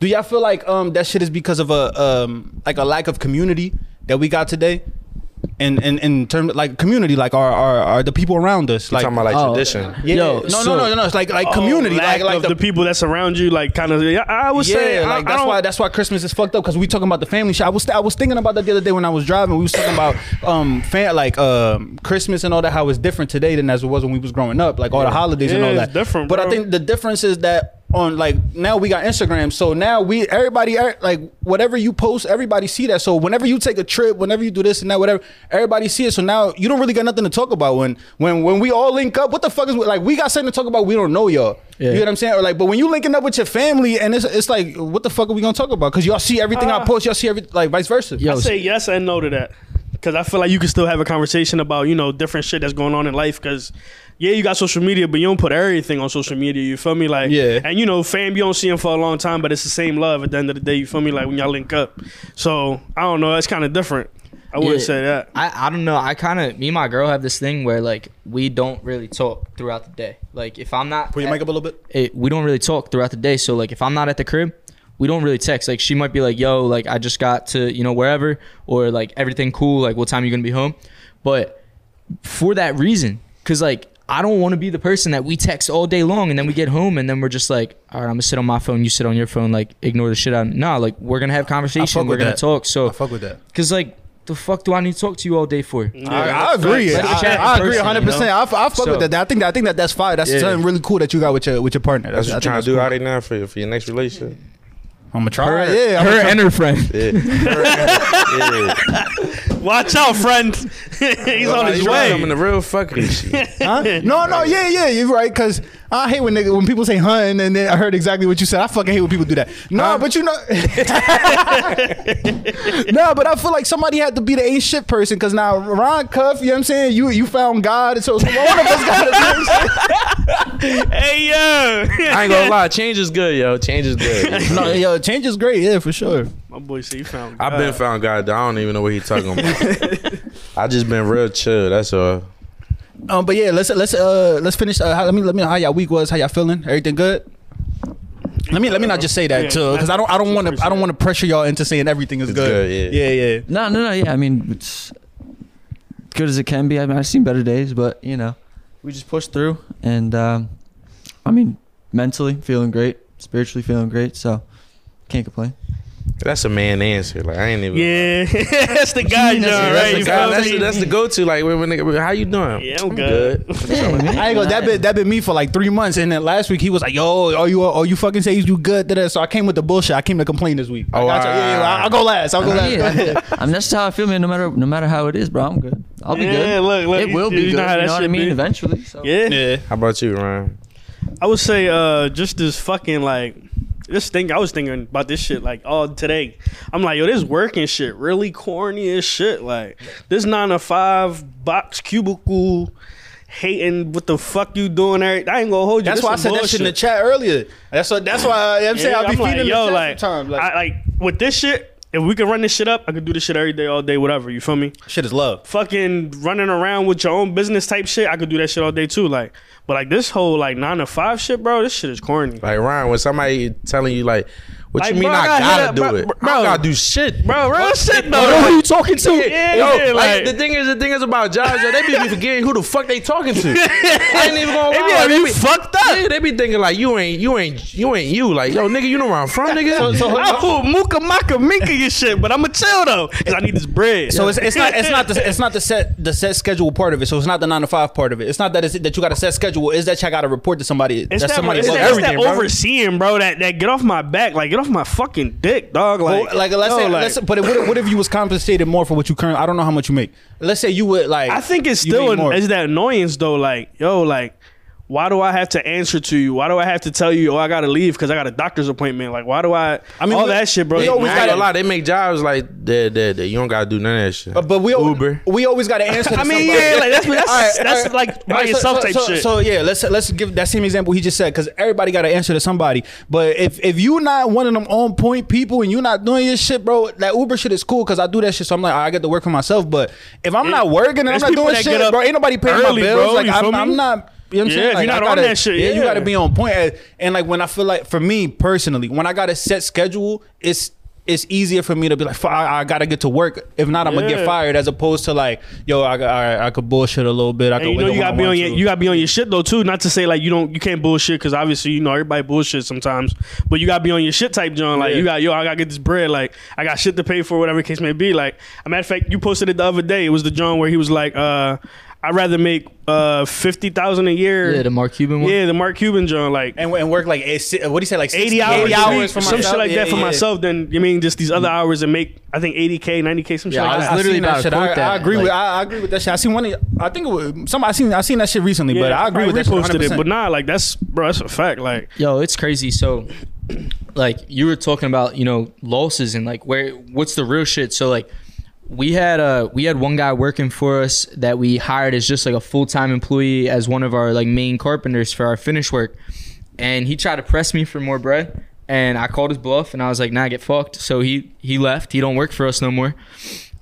Do y'all feel like um that shit is because of a um like a lack of community that we got today? In in in terms like community, like our our, our the people around us, You like talking about like Oh. tradition? yeah, Yo, no, so- no, no, no, it's like like Oh, community, lack like like of the, people that's around you, like kind of. Yeah, I would yeah, say, like I that's don't- why that's why Christmas is fucked up because we talking about the family shit. I was I was thinking about that the other day when I was driving. We was talking about um fan like um Christmas and all that. How it's different today than as it was when we was growing up. Like all the holidays and all it's that. different, But I think the difference is that on like now we got Instagram, so now we everybody er- like whatever you post, everybody see that. So whenever you take a trip, whenever you do this and that, whatever, everybody see it. So now you don't really got nothing to talk about when when when we all link up. What the fuck is like we got something to talk about? We don't know y'all. Yeah. You know what I'm saying? Or like, but when you linking up with your family and it's it's like, what the fuck are we gonna talk about? Because y'all see everything I Uh, post, y'all see every like vice versa. Yo, I say yes and no to that because I feel like you can still have a conversation about you know different shit that's going on in life. Because yeah, you got social media, but you don't put everything on social media. You feel me? Like Yeah. and you know, fam, you don't see him for a long time, but it's the same love at the end of the day. You feel me? Like when y'all link up. So I don't know. It's kind of different. I wouldn't Yeah. say that. I, I don't know. I kind of me and my girl have this thing where like we don't really talk throughout the day. Like if I'm not, Put your mic up a little bit. it, we don't really talk throughout the day. So like if I'm not at the crib, we don't really text. Like she might be like, "Yo, like I just got to you know wherever," or like everything cool. Like what time you gonna be home? But for that reason, because like I don't want to be the person that we text all day long and then we get home and then we're just like, all right, I'm gonna sit on my phone, you sit on your phone, like ignore the shit out. Nah, like we're gonna have conversation, we're gonna that. talk. So I fuck with that. Because like, the fuck do I need to talk to you all day for? I, I agree. Let's I, I agree person, 100. you percent know? I, f- I fuck So- with that. I think that I think that that's fire. That's Yeah. something really cool that you got with your with your partner. That's I what think you're trying to do cool. out there now for for your next relationship. I'm gonna try. Her, yeah, her try. and her friend. Yeah. yeah. [laughs] Watch out, friend. [laughs] He's on his way. I'm in the real fucking shit. Huh? No, no, yeah, yeah, you're right. Cause I hate when nigga, when people say "hun" and then I heard exactly what you said. I fucking hate when people do that. No, but you know, [laughs] no, but I feel like somebody had to be the ain't shit person. Cause now Ron Cuff, you know what I'm saying? You you found God, and so, so one of us got to. You know what I'm saying? hey yo. I ain't gonna lie, change is good, yo. Change is good. [laughs] no, yo, change is great, yeah, for sure. My boy said he found. God. I've been found God. I don't even know what he talking about. [laughs] I just been real chill. That's all. Um, but yeah, let's let's uh let's finish. Uh, how, let me let me know how y'all week was. How y'all feeling? Everything good? Let me let me not just say that Yeah, too, because I don't I don't want to I don't want to pressure y'all into saying everything is It's good. good, yeah. yeah, yeah. No, no, no. Yeah, I mean, it's good as it can be. I mean, I've seen better days, but you know, we just pushed through, and um, I mean, mentally feeling great, spiritually feeling great, so can't complain. That's a man answer. Like I ain't even. Yeah, [laughs] that's the guy, John. That's Right? That's the, guy, that's, the, that's the go-to. Like, when, when nigga, how you doing? Yeah, I'm good. [laughs] I ain't gonna that been that been me for like three months, and then last week he was like, "Yo, are you are you fucking say you good?" Da-da. So I came with the bullshit. I came to complain this week. Oh, I got you. yeah, yeah, alright. I'll go last. I'll go last. Yeah, [laughs] I mean, that's how I feel, man. No matter no matter how it is, bro, I'm good. I'll be Yeah, good. Look, look, it will you be know good. how You know what I mean? be. Eventually. So. Yeah. yeah. How about you, Ryan? I would say uh just this fucking like this thing I was thinking about this shit like all today. I'm like, yo, this working shit really corny as shit. Like this nine to five box cubicle hating what the fuck you doing there. I ain't gonna hold you. That's This why I said that shit in the chat earlier. That's what. That's why I'm saying Yeah, I be I'm feeding like, the yo, chat like, sometimes. Like, I, like with this shit. If we could run this shit up, I could do this shit every day, all day, whatever. You feel me? shit is love. fucking running around with your own business type shit, I could do that shit all day too. Like, but like this whole like nine to five shit, bro, this shit is corny. Like Ryan, when somebody telling you like, what Like, you mean bro, I I gotta gotta hit do up, it? bro, I bro. don't gotta do shit, Bro, real shit bro. Oh, who though. you talking to? Yeah, yo, yeah, like, like- the thing is, the thing is about jobs, yo, they be [laughs] forgetting who the fuck they talking to. [laughs] I ain't even gonna lie. They be lie. having you fucked up. Yeah, they be thinking like you ain't, you ain't, you ain't you. Like, yo, nigga, you know where I'm from, nigga. So I pull muka maka minka your shit, but I'ma chill though, cause I need this bread. So it's, it's not it's not the it's not the set the set schedule part of it. So it's not the nine to five part of it. It's not that it's, that you got a set schedule. Is that you got to report to somebody? it's that that, somebody it's that, it's that overseeing, bro. That that get off my back, like get off my fucking dick, dog. Like, Well, like let's yo, say, like, let's, but what, if- what if you was compensated more for what you currently? I don't know how much you make. Let's say you would like. I think it's still an, it's that annoyance though. Like, yo, like why do I have to answer to you? Why do I have to tell you, oh, I gotta leave because I got a doctor's appointment? Like, why do I? I mean, all we- that shit, bro. we always gotta- lie, they make jobs like that. That that you don't gotta do none of that shit. But, but we al- Uber. we always got to [laughs] answer. To I mean, somebody. yeah, like that's that's All right, that's all right. like by All right, so- yourself so, type so, shit. So yeah, let's let's give that same example he just said because everybody got to answer to somebody. But if if you not one of them on point people and you not doing your shit, bro, that Uber shit is cool because I do that shit. So I'm like, I get to work for myself. But if I'm not working and I'm not doing shit, bro, ain't nobody paying early, my bills. bro, like I'm. I'm not. You know what I'm Yeah, saying? if Like, you're not on gotta- that shit, you yeah. You got to be on point. And, like when I feel like for me personally, when I got a set schedule, it's it's easier for me to be like, "Fuck, I, I gotta get to work. If not, I'm gonna get fired. As opposed to like, yo, I, I, I could bullshit a little bit. I could you know you gotta be on your to. you gotta be on your shit though too. Not to say like you don't you can't bullshit because obviously you know everybody bullshit sometimes. But you gotta be on your shit type John. Like Yeah. you got yo I gotta get this bread. Like I got shit to pay for whatever case may be. Like a matter of fact you posted it the other day. It was the John where he was like uh I'd rather make uh fifty thousand a year. Yeah, the Mark Cuban one. Yeah, the Mark Cuban John like. and, and work like what do you say like 80 hours, 80 hours for some myself? shit like Yeah, that for yeah. myself. Then you mean just these other hours and make I think eighty k, ninety k, some shit Yeah, like I was that. I literally that about to quote I, that, I agree with I, I agree with that shit. I seen one. Of, I think it was some. I seen I seen that shit recently, but I agree with that. shit reposted it, but nah, like that's bro, that's a fact. Like Yo, it's crazy. So, like, you were talking about, you know, losses and like where, what's the real shit? So, like, we had uh we had one guy working for us that we hired as just like a full time employee as one of our like main carpenters for our finish work, and he tried to press me for more bread, and I called his bluff, and I was like, nah, get fucked. So he he left. He don't work for us no more,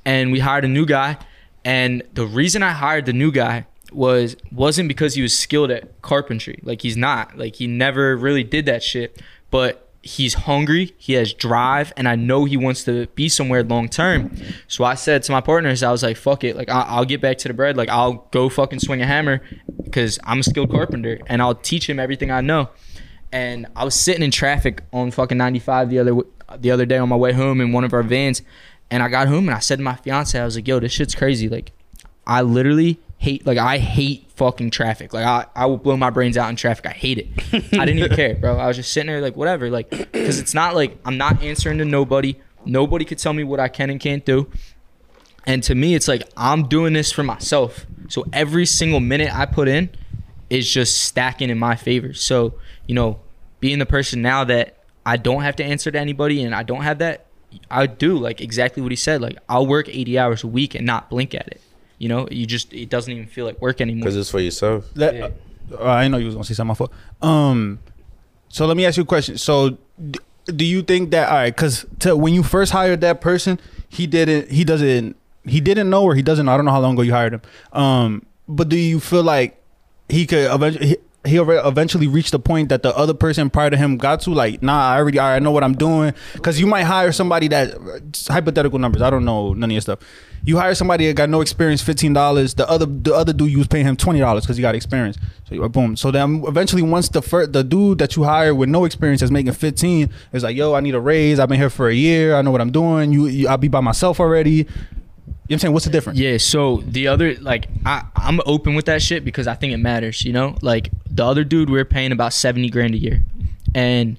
and we hired a new guy, and the reason I hired the new guy was wasn't because he was skilled at carpentry. Like he's not. Like he never really did that shit. But he's hungry, he has drive, and I know he wants to be somewhere long term. So I said to my partners, I was like, "Fuck it, like I- I'll get back to the bread. Like I'll go fucking swing a hammer because I'm a skilled carpenter, and I'll teach him everything I know." And I was sitting in traffic on fucking 95 the other the other day on my way home in one of our vans, and I got home and I said to my fiance, I was like, "Yo, this shit's crazy. Like, I literally hate like I hate fucking traffic. Like I, I will blow my brains out in traffic. I hate it. I didn't even [laughs] care, bro. I was just sitting there like whatever, like because it's not like I'm not answering to nobody. Nobody could tell me what I can and can't do. And to me, it's like I'm doing this for myself. So every single minute I put in is just stacking in my favor. So you know, being the person now that I don't have to answer to anybody and I don't have that, I do like exactly what he said. Like I'll work 80 hours a week and not blink at it. You know, you just it doesn't even feel like work anymore. Because it's for yourself. That, Yeah. uh, I know you was gonna say something. My fault. Um, so let me ask you a question. So, d- do you think that all right? Because when you first hired that person, he didn't. He doesn't. He didn't know, or he doesn't. know. I don't know how long ago you hired him. Um, but do you feel like he could eventually? He, he alre- eventually reached the point that the other person prior to him got to like nah i already I know what i'm doing. Because you might hire somebody that hypothetical numbers i don't know none of your stuff. You hire somebody that got no experience $15 the other the other dude you was paying him $20 because he got experience. So you boom. So then eventually once the first the dude that you hire with no experience is making 15 is like yo i need a raise. I've been here for a year. I know what i'm doing. You, you i'll be by myself already know what I'm saying? What's the difference? Yeah, so the other like I I'm open with that shit because I think it matters, you know? Like the other dude we are paying about 70 grand a year. And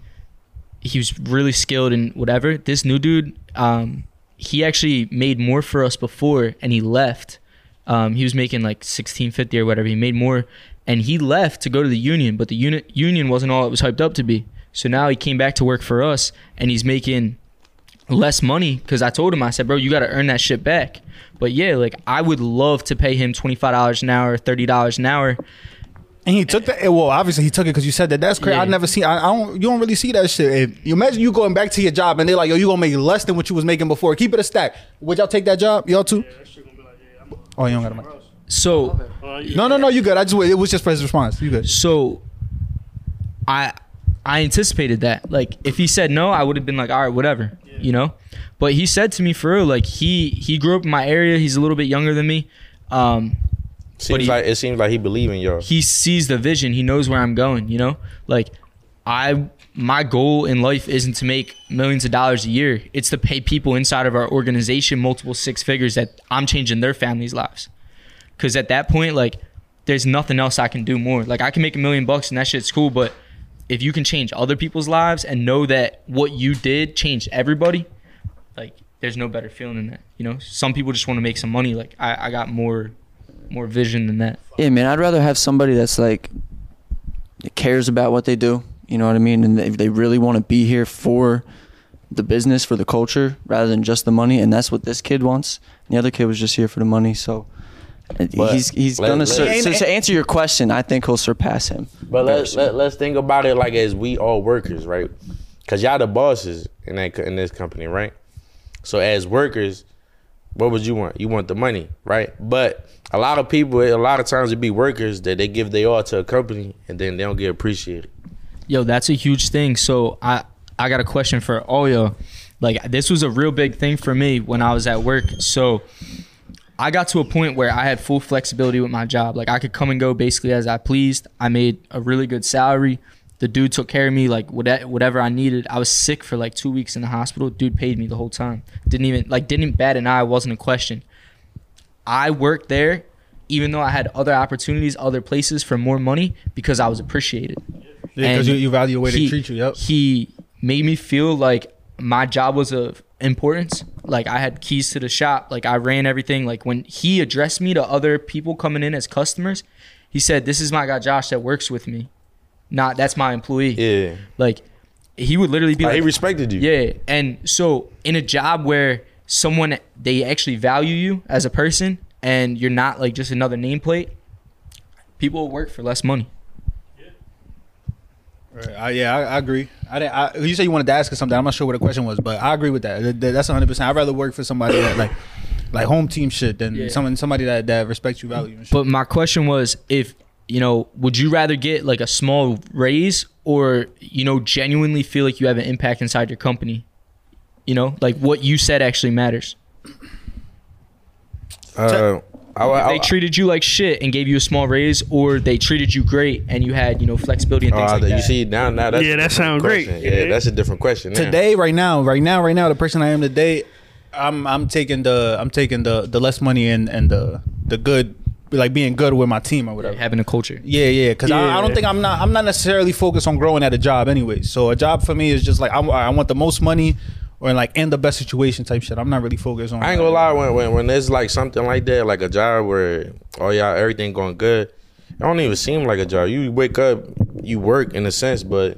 he was really skilled and whatever. This new dude um he actually made more for us before and he left. Um he was making like 1650 or whatever. He made more and he left to go to the union, but the unit union wasn't all it was hyped up to be. So now he came back to work for us and he's making less money because I told him I said, bro, you got to earn that shit back. But yeah, like I would love to pay him twenty five dollars an hour, thirty dollars an hour. And he took that. Eh, well, obviously he took it because you said that. That's crazy. Yeah. I never see. I, I don't. You don't really see that shit. If you imagine you going back to your job and they're like, "Yo, you gonna make less than what you was making before. Keep it a stack." Would y'all take that job? Y'all too? Oh, you don't got a mic. So No, no, no. You good? I just it was just for his response. You good? so I I anticipated that. Like if he said no, I would have been like, all right, whatever, you know. But he said to me for real, like he he grew up in my area. He's a little bit younger than me. Um, Seems he- like it seems like he believes in y'all. he sees the vision. He knows where I'm going. You know, like I my goal in life isn't to make millions of dollars a year. It's to pay people inside of our organization multiple six figures that I'm changing their families' lives. Because at that point, like, there's nothing else I can do more. Like, I can make a million bucks and that shit's cool, but if you can change other people's lives and know that what you did changed everybody, like, there's no better feeling than that. You know, some people just want to make some money. Like, I, I got more, more vision than that. Yeah, man, I'd rather have somebody that's like cares about what they do. You know what I mean? And if they really want to be here for the business, for the culture, rather than just the money, and that's what this kid wants. And the other kid was just here for the money, so. But he's he's let- gonna let- sur- Ain't- so, to answer your question. I think he'll surpass him. But let's let, let's think about it like as we all workers, right? Cause y'all the bosses in that in this company, right? So as workers, what would you want? You want the money, right? But a lot of people, a lot of times it be workers that they give their all to a company and then they don't get appreciated. Yo, that's a huge thing. So I I got a question for all y'all. Like this was a real big thing for me when I was at work. So I got to a point where I had full flexibility with my job. Like I could come and go basically as I pleased. I made a really good salary. The dude took care of me like whate- whatever I needed. I was sick for like two weeks in the hospital. Dude paid me the whole time. Didn't even like didn't bat an eye. Wasn't a question. I worked there, even though I had other opportunities, other places for more money because I was appreciated. Yeah, because you, you value the way they treat you. Yep. He made me feel like my job was of importance. Like I had keys to the shop. Like I ran everything. Like when he addressed me to other people coming in as customers, he said, "This is my guy Josh that works with me. Not that's my employee." Yeah, Like he would literally be oh, like, like, he respected you. yeah, and so in a job where someone they actually value you as a person and you're not like just another nameplate, people work for less money. Right. I, yeah, I, I agree. I, didn't- I you said you wanted to ask us something. I'm not sure what the question was, but I agree with that. That- that- That's 100. percent I'd rather work for somebody that like like home team shit than Yeah. someone somebody that that respects you, value. And. But my question was if you know, would you rather get like a small raise or you know genuinely feel like you have an impact inside your company? You know, like what you said actually matters. Uh, I, I, they treated you like shit and gave you a small raise, or they treated you great and you had you know flexibility and things oh, like you that. You see now, now that's Yeah, that sounds great. Yeah, Yeah. that's a different question. now. today, right now, right now, right now, the person I am today, I'm I'm taking the I'm taking the the less money and and the the good like being good with my team or whatever. having a culture. Yeah, yeah, because I, I don't think I'm not I'm not necessarily focused on growing at a job anyway. So a job for me is just like I, I want the most money or like in the best situation type shit. I'm not really focused on. I ain't gonna lie when when when there's like something like that, like a job where oh yeah, everything going good. It don't even seem like a job. You wake up, you work in a sense, but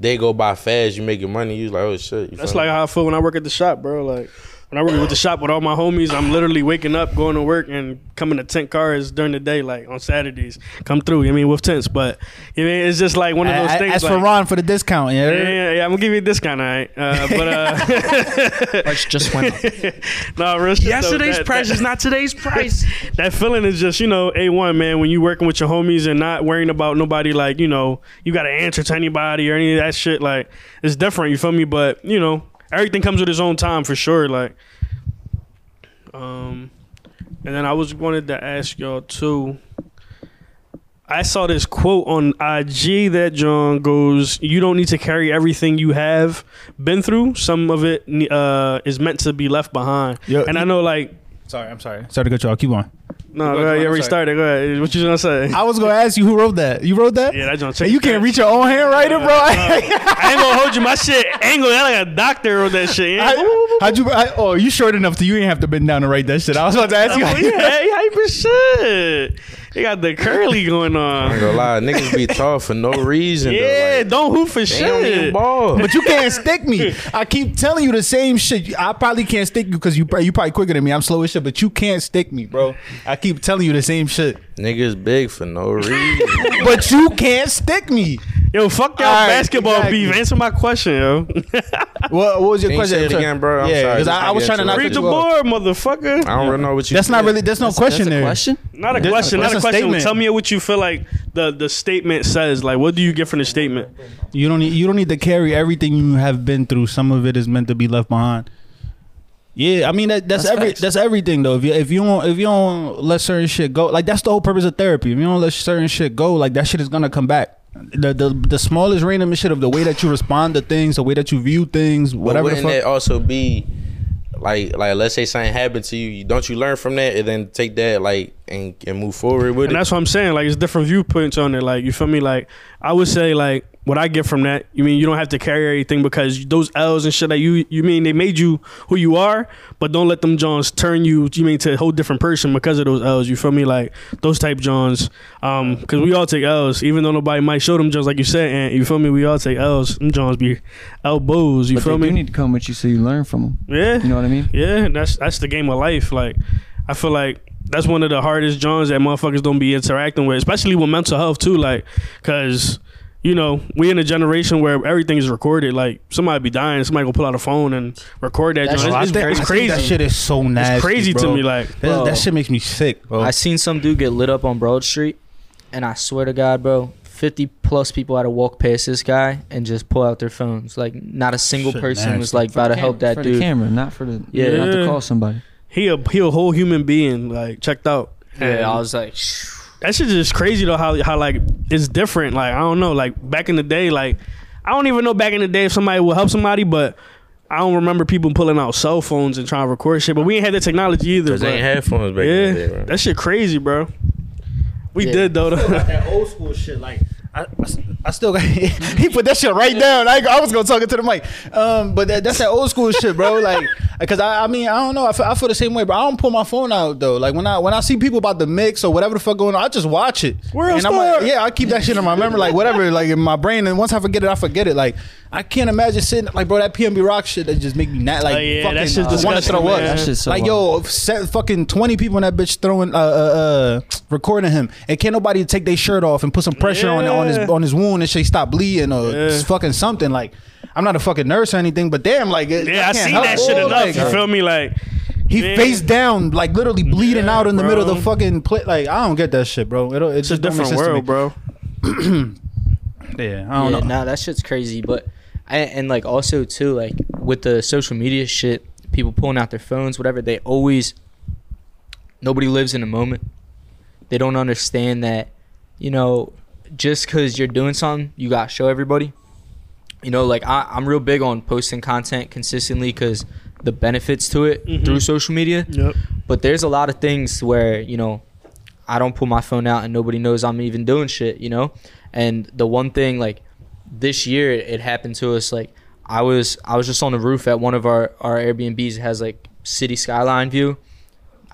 they go by fast. You make your money. You like oh shit. You That's feel like me? how I feel when I work at the shop, bro. Like when I work with the shop with all my homies, I'm literally waking up, going to work, and coming to tent cars during the day, like on Saturdays. Come through. I mean, with tents, but I mean, it's just like one of those A- things. As for Ron for the discount, yeah. yeah, yeah, yeah, I'm gonna give you a discount, all right. Uh, but uh, [laughs] Price just went up. [laughs] no, real shit. though, Yesterday's that- price that- is not today's [laughs] price. that feeling is just you know a one man when you working with your homies and not worrying about nobody like you know you got to answer to anybody or any of that shit like it's different you feel me but you know everything comes with its own time for sure like um and then i was wanted to ask y'all too I saw this quote on IG that John goes, "You don't need to carry everything you have been through. Some of it uh, is meant to be left behind." Yo, and I know, like, Sorry, I'm sorry. Sorry to cut you off. Keep on. No, Go go ahead, ahead, you I'm already sorry. started. Go ahead. What you gonna say? I was gonna ask you who wrote that. You wrote that? Yeah, that John. Hey, you can't reach your own handwriting, bro. I ain't gonna hold you. My shit angle. That like a doctor wrote that shit. I, how'd you? I, oh, you short enough to you ain't have to bend down to write that shit. I was about to ask you. [laughs] Oh, yeah, he hype as shit. He got the curly going on. I ain't on. gonna lie, niggas be tall for no reason. though. Yeah, Like, don't hoop for they don't even shit. ball. But you can't [laughs] stick me. I keep telling you the same shit. I probably can't stick you because you prob- you probably quicker than me. I'm slow as shit, but you can't stick me, bro. I keep telling you the same shit, Niggas big for no reason. [laughs] but you can't stick me. Yo, fuck y'all All right, basketball exactly. beef. Answer my question, yo. [laughs] What, what was your Can you question? say it again, bro? I'm yeah, sorry. 'cause I, I was trying to knock Read the board, motherfucker. I don't really know what you. That's not really. There's no That's- question that's a there. question. Not a That's- question. Not that's a a question. statement. Tell me what you feel like the the statement says. Like, what do you get from the statement? You don't need. You don't need to carry everything you have been through. Some of it is meant to be left behind. Yeah, I mean that, that's, That's every facts. that's everything though. If you if you don't if you don't let certain shit go, like that's the whole purpose of therapy. If you don't let certain shit go, like that shit is gonna come back. The the the smallest random shit of the way that you respond to things, the way that you view things, whatever. The wouldn't fuck. that also be like like let's say something happened to you, you don't you learn from that and then take that like and, and move forward with And it? that's what I'm saying. Like, it's different viewpoints on it. Like, you feel me? Like, I would say, like, what I get from that, you mean you don't have to carry everything because those L's and shit that you you mean they made you who you are, but don't let them Johns turn you you mean to a whole different person because of those L's. You feel me? Like those type Johns, um, because we all take L's, even though nobody might show them Johns like you said. And you feel me? We all take L's. Them Johns be elbows. You but feel me? You need to come with you so you learn from them. yeah, You know what I mean? yeah. That's that's the game of life. Like I feel like. That's one of the hardest Johns that motherfuckers don't be interacting with, especially with mental health too. Like, cause you know, we in a generation where everything is recorded. Like somebody be dying, somebody gonna pull out a phone and record that. That's- joint. Bro, I It's, think- it's crazy. That shit is so nasty. it's crazy bro. to me. Like, That, that shit makes me sick, bro. I seen some dude get lit up on Broad Street, and I swear to God, bro, fifty plus people had to walk past this guy and just pull out their phones. Like not a single Shit person was nasty. like about to Cam- help that for dude. the camera, not for the Yeah. yeah, not to call somebody. he a he a whole human being. Like checked out. And Yeah, I was like, that shit just crazy though. How how like it's different. Like I don't know. Like back in the day, like I don't even know back in the day if somebody would help somebody, but. I don't remember people pulling out cell phones and trying to record shit, but we ain't had the technology either. Cause they bro. ain't headphones back yeah, in the day, bro. that shit crazy, bro. We Yeah. did though. that old school shit. Like I, I, still got [laughs] he put that shit right down. I, I was gonna talk it to the mic. Um, but that, that's that old school shit, bro. Like, [laughs] cause I, I mean, I don't know. I feel, I feel the same way, but I don't pull my phone out though. Like when I when I see people about the mix or whatever the fuck going on, I just watch it. And I'm like, yeah, I keep that shit in my memory, like whatever, like in my brain. And once I forget it, I forget it. Like I can't imagine sitting like, bro, that PnB Rock shit that just make me not like Oh, yeah, fucking that shit's just want to disgusting, throw up. man. That shit's so like wild. yo, set fucking twenty people in that bitch throwing uh uh, uh recording him, and can't nobody take their shirt off and put some pressure on on his on his wound and shit stop bleeding or Yeah. fucking something. Like I'm not a fucking nurse or anything, but damn, like it- yeah, I, can't seen help that shit Oh, enough. like, You feel me? Like He Man. face down, like literally bleeding Yeah, out in the middle of the fucking play. Like I don't get that shit, bro. It, it it's a just don't different world, bro. [clears throat] Yeah, I don't yeah, know. nah, that shit's crazy. But and, and like also too, like with the social media shit, people pulling out their phones, whatever. They always nobody lives in the moment. They don't understand that, you know, just because you're doing something, you gotta show everybody. You know, like I, I'm real big on posting content consistently because the benefits to it Mhm. through social media. Yep. But there's a lot of things where, you know, I don't pull my phone out and nobody knows I'm even doing shit, you know? And the one thing like this year it happened to us like I was I was just on the roof at one of our our Airbnbs it has like city skyline view.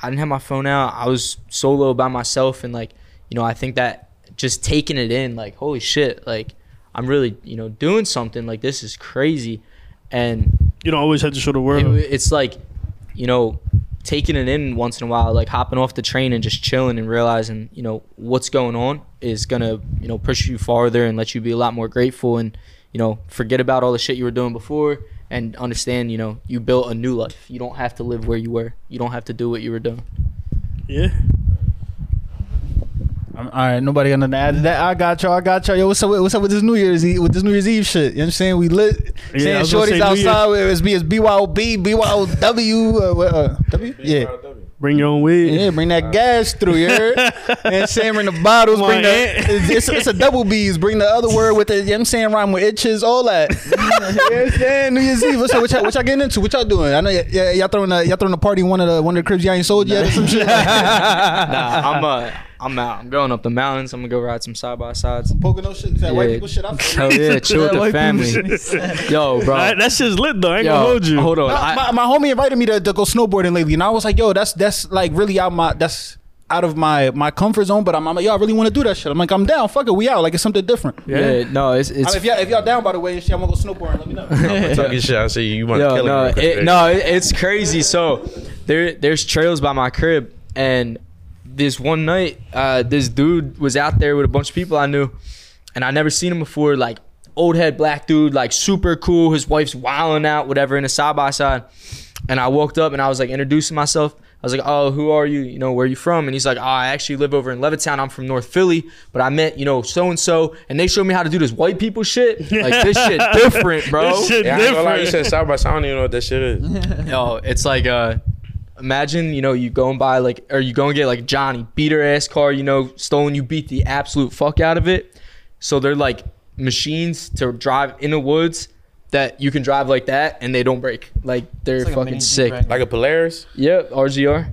I didn't have my phone out. I was solo by myself and like, you know, I think that just taking it in like holy shit, like I'm really, you know, doing something like this is crazy. And You don't always have to show the it, world. it's like you know taking it in once in a while like hopping off the train and just chilling and realizing you know what's going on is gonna you know push you farther and let you be a lot more grateful and you know forget about all the shit you were doing before and understand you know you built a new life. You don't have to live where you were. You don't have to do what you were doing. Yeah. I'm, all right, nobody got nothing to add to that. I got y'all. I got y'all. Yo, what's up? with- What's up with this New Year's Eve? With this New Year's Eve shit? You know what I'm saying? We lit. Yeah, I saying shorties say New outside. It was be it's BYOB, BYOW, uh, uh, W. Yeah. Bring your own weed. Yeah, bring that gas through, you heard? [laughs] and saying bring the bottles, Come bring on, the it's, it's, it's a double B's, bring the other word with the you know what I'm saying rhyme with itches, all that. [laughs] you know I'm saying? New Year's Eve. What's up? What y'all, what y'all getting into? What y'all doing? I know y- y- y'all throwing a y'all throwing a party in one of the one of the cribs y'all ain't sold yet or some shit. [laughs] nah, i'm uh i'm out i'm going up the mountains i'm gonna go ride some side by sides Poking those shit, that white people shit. I hell [laughs] oh, yeah chill [laughs] with the family yo bro That, that shit's lit though. I ain't yo, gonna hold you. hold on No, I- my, my homie invited me to, to go snowboarding lately, and I was like, "Yo, that's that's like really out my that's out of my my comfort zone." But I'm, I'm like, "Yo, I really want to do that shit." I'm like, "I'm down. Fuck it, we out. Like it's something different." yeah. no it's I it's mean, if y'all if y'all down by the way and shit, I'm gonna go snowboarding. Let me know. [laughs] I'm talking shit. I see you want to Yo, kill no, it, no, it, it's crazy. So there, there's trails by my crib, and this one night, uh, this dude was out there with a bunch of people I knew, and I never seen him before. Like old head black dude, like super cool. His wife's wilding out, whatever, in a side by side. And I walked up and I was like introducing myself. I was like, "Oh, who are you? You know, where are you from?" And he's like, "Oh, I actually live over in Levittown. I'm from North Philly, but I met, you know, so and so, and they showed me how to do this white people shit. Like this shit [laughs] different, bro. This shit Yeah, I ain't gonna lie, you said South by South. I don't even know what that shit is. [laughs] Yo, it's like uh imagine, you know, you go and buy like or you go and get like Johnny, beater ass car, you know, stolen, you beat the absolute fuck out of it. So they're like machines to drive in the woods that you can drive like that and they don't break. Like they're like fucking sick. right Like a Polaris. Yep, RGR.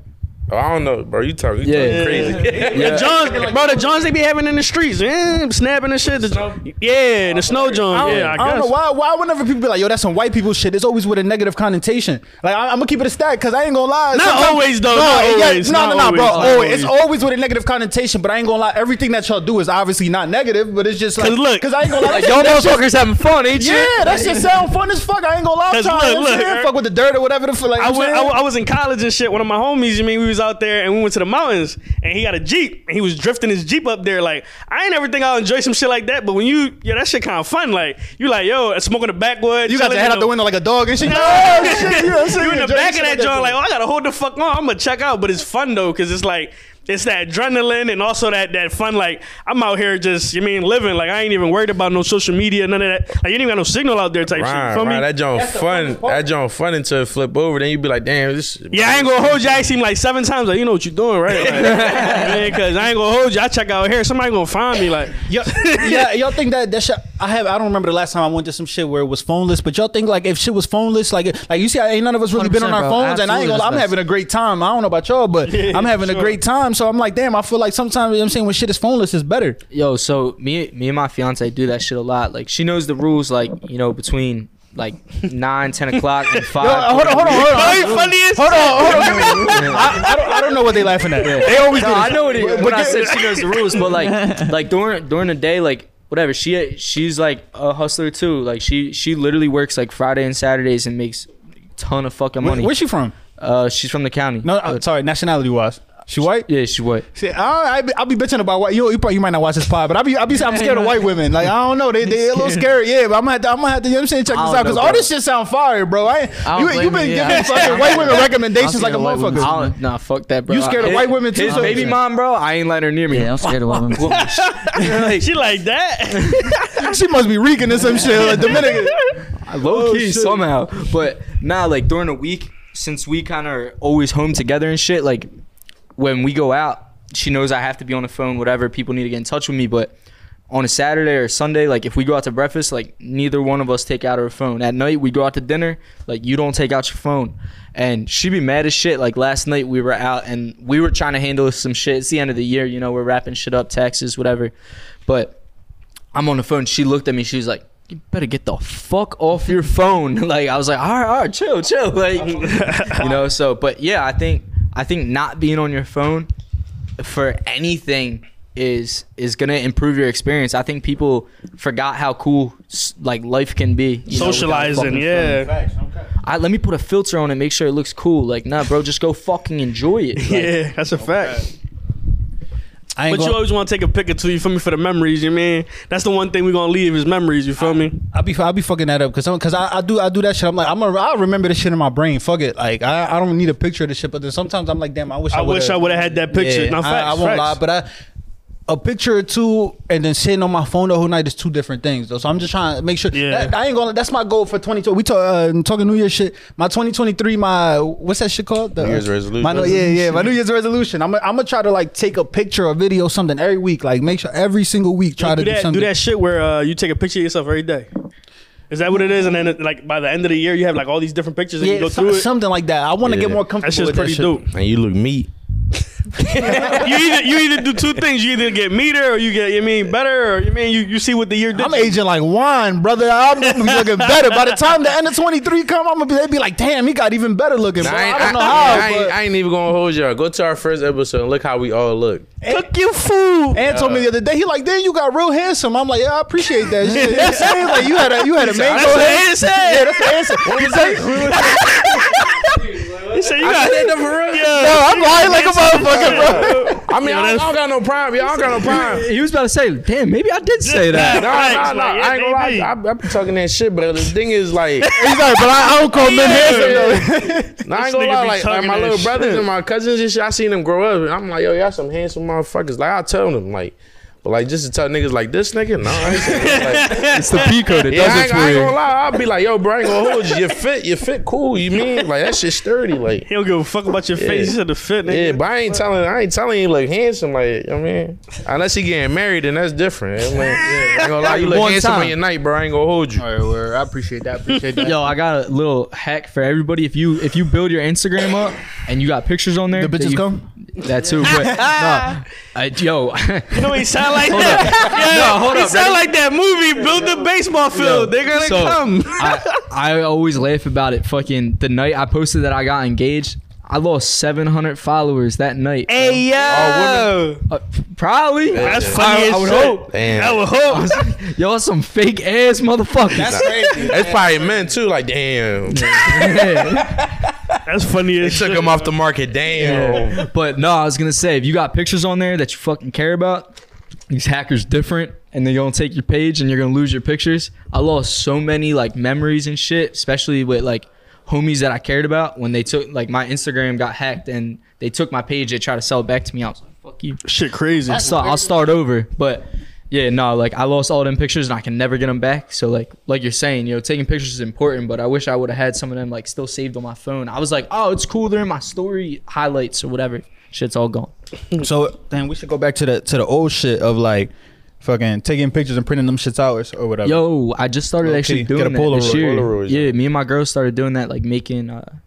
Oh, I don't know, bro. You talking? You Yeah. talking crazy? [laughs] The Johns, bro, the Johns they be having in the streets, man, snapping and shit. The- yeah, the snow I John. Yeah, I, I don't know why. Why whenever people be like, "Yo, that's some white people shit," it's always with a negative connotation. Like I, I'm gonna keep it a stack because I ain't gonna lie. Not Sometimes- always, though. No, Not yeah, always. no, Not no, no, bro. always. Always. Oh, it's always. always with a negative connotation. But I ain't gonna lie. Everything that y'all do is obviously not negative, but it's just like 'Cause look- because I ain't gonna lie. Like y'all motherfuckers having fun, ain't you? Yeah, that shit sound fun as fuck. I ain't gonna lie. 'Cause Sometimes, look, you know what I'm look, fuck with the dirt or whatever the. Like, I went, I, I was in college and shit. One of my homies, you mean, we was out there and we went to the mountains and he got a Jeep and he was drifting his Jeep up there. Like, I ain't ever think I'll enjoy some shit like that. But when you, yeah, that shit kind of fun. Like, you like, yo, smoking the backwoods. You got your head out the window like a dog and shit. [laughs] Oh, shit, you know what I'm saying? You in the back of that joint, like, oh, I gotta hold the fuck on. I'm gonna check out, but it's fun though, cause it's like it's that adrenaline and also that that fun. Like I'm out here just, you mean, living. Like I ain't even worried about no social media, none of that. Like you ain't even got no signal out there type shit. Right, feel right. me? That joint fun. That joint fun until it flip over. Then you be like, damn, this. Yeah, I ain't gonna hold you. I seen like seven times. Like you know what you doing, right? Like, [laughs] man, cause I ain't gonna hold you. I check out here. Somebody gonna find me. Like Yo, yeah, y'all think that that shit? I have. I don't remember the last time I went to some shit where it was phoneless. But y'all think like if shit was phoneless, like like you see, ain't none of us really been on our bro. phones, and I ain't gonna. I'm having a great time. I don't know about y'all, but [laughs] Yeah, I'm having sure. a great time. So I'm like, damn, I feel like sometimes you know what I'm saying when shit is phoneless is better. Yo, so me, me and my fiance do that shit a lot. Like she knows the rules. Like you know, between like [laughs] nine, ten o'clock and five. Yo, hold on, hold on, hold on. you funny as Hold on, hold on. [laughs] I, I, don't, I don't know what they laughing at. They always No, do this. I know what it is. When I said she knows the rules, but like, [laughs] like during during the day, like whatever. She she's like a hustler too. Like she she literally works like Friday and Saturdays and makes a ton of fucking Where, money. where's she from? Uh, she's from the county. No, uh, sorry, nationality wise. She white? Yeah, she white. See, I, I, be, I be bitching about white. You, you probably you might not watch this pod, but I'll be, I'll be, I'm scared of white women. Like I don't know, they they a little [laughs] scary. Yeah, but I'm gonna have to, I'm gonna have to, you know what I'm saying, check this out because all this shit sound fire, bro. I, ain't- I you, blame you been you, giving yeah. fucking [laughs] white women recommendations like a scared of white women. motherfucker. I nah, fuck that, bro. You scared of white women too? His So- baby mom, bro. I ain't letting her near me. Yeah, I'm scared of white women. [laughs] she like that. she must be reeking or some shit. Like Dominican. low Oh, key shit. somehow. But nah, like during the week, since we kind of are always home together and shit, like when we go out, she knows I have to be on the phone, whatever. People need to get in touch with me. But on a Saturday or Sunday, like if we go out to breakfast, like neither one of us take out our phone. At night, we go out to dinner, like you don't take out your phone. And she be mad as shit. Like last night, we were out and we were trying to handle some shit. It's the end of the year, you know, we're wrapping shit up, taxes, whatever. But I'm on the phone. She looked at me. She was like, "You better get the fuck off your phone." [laughs] Like I was like, "All right, all right, chill, chill." [laughs] Like you know. So, but yeah, I think I think not being on your phone for anything is is gonna improve your experience. I think people forgot how cool like life can be. you know, Socializing, fucking yeah. I, let me put a filter on it, make sure it looks cool. Like, nah, bro, just go fucking enjoy it. [laughs] Like, Yeah, that's a fact. I ain't But you always want to take a pic or two, you feel me, for the memories, you mean? That's the one thing we're gonna leave is memories, you feel me? I be I be fucking that up because because I, I do I do that shit. I'm like I'm a, I remember this shit in my brain. Fuck it. Like I, I don't need a picture of this shit. But then sometimes I'm like, damn, I wish I, I wish I would've- had that picture. Yeah, no, I, facts, I won't lie, but I a picture or two and then sitting on my phone the whole night is two different things though. So I'm just trying to make sure. Yeah. that- I ain't gonna. That's my goal for 2020. We talk uh, talking New Year's shit. My 2023. My what's that shit called? The, New Year's resolution. My, yeah, yeah. My New Year's resolution. I'm I'm gonna try to like take a picture or video something every week. Like make sure every single week try do to do, that, something. do that shit where uh, you take a picture of yourself every day. Is that what it is? And then like by the end of the year, you have like all these different pictures and you Yeah, go so- through it. something like that. I want to Yeah. get more That comfortable shit's with pretty that shit. dope. And you look meat. [laughs] you either you either do two things. You either get meaner or you get you mean better or you mean you, you see what the year did. I'm to you. aging like wine, brother. I'm gonna be looking [laughs] better. By the time the end of 23 come, I'm gonna be, they be like, damn, he got even better looking. Nah, bro. I, I, ain't, don't know I, how, I, ain't, but I ain't even gonna hold y'all. Go to our first episode and look how we all look. Cook your food. Ant told me the other day, he like, damn, you got real handsome. I'm like, yeah, I appreciate that shit. You know what I'm saying? Like, you had a, you had a mango That's what head. Yeah, that's the answer. What was He said you I got said that for real. [laughs] Yeah. No, I'm lying like a motherfucker, bro. I mean, I, don't, I don't got no prime. Y'all got no prime. He was about to say, "Damn, maybe I did say that." No, Facts, no, no. like, I ain't gonna lie. I, I be talking that shit, but the thing is, like, [laughs] He's like, but I, I don't call men handsome though. [laughs] nah, I ain't gonna lie. Like, like my little brothers shit. and my cousins and shit, I seen them grow up, and I'm like, yo, y'all some handsome motherfuckers. Like, I tell them, like, But like just to tell niggas like this nigga, no, I ain't saying that. Like, [laughs] It's the P code. It yeah, does I it ain't, for I ain't gonna lie. I'll be like, yo, bro, I ain't gonna hold you. You fit, you fit cool. You mean like that shit sturdy, like. He don't give a fuck about your Yeah. face. He said the fit, nigga. Yeah, but I ain't telling. I ain't telling you look handsome. Like you know what I mean, unless he getting married, then that's different. I mean, I ain't gonna lie. You look One handsome time. on your night, bro. I ain't gonna hold you. All right, well, I appreciate that. Appreciate that. Yo, I got a little hack for everybody. If you if you build your Instagram up and you got pictures on there, the bitches you- come. That too, but no, I, yo, [laughs] You know he sound like that. Yeah, No, hold he up, sound ready? like that movie. Build the baseball field. They're gonna so, come. I, I always laugh about it. Fucking the night I posted that I got engaged, I lost 700 followers that night. Hey yo, Uh, probably. that's Yeah. funny I- as I would shit. hope. Damn, I would hope. [laughs] Y'all some fake ass motherfuckers. That's crazy. that's probably men too. Like damn, [laughs] That's funny as took shit. him off the market. Damn. but no, I was gonna say if you got pictures on there that you fucking care about, these hackers different, and they're gonna take your page and you're gonna lose your pictures. I lost so many like memories and shit, especially with like homies that I cared about when they took like my Instagram got hacked and they took my page. They tried to sell it back to me. I was like, fuck you. Shit crazy. So I'll start over. But yeah, no, like I lost all them pictures and I can never get them back. So like like you're saying, you know, taking pictures is important, but I wish I would have had some of them like still saved on my phone. I was like, oh, it's cool. They're in my story highlights or whatever. Shit's all gone. [laughs] So then we should go back to the to the old shit of like fucking taking pictures and printing them shits out or, or whatever. Yo, I just started Okay, actually get a doing that this year. Polaroids, yeah, yeah. me and my girl started doing that, like making. uh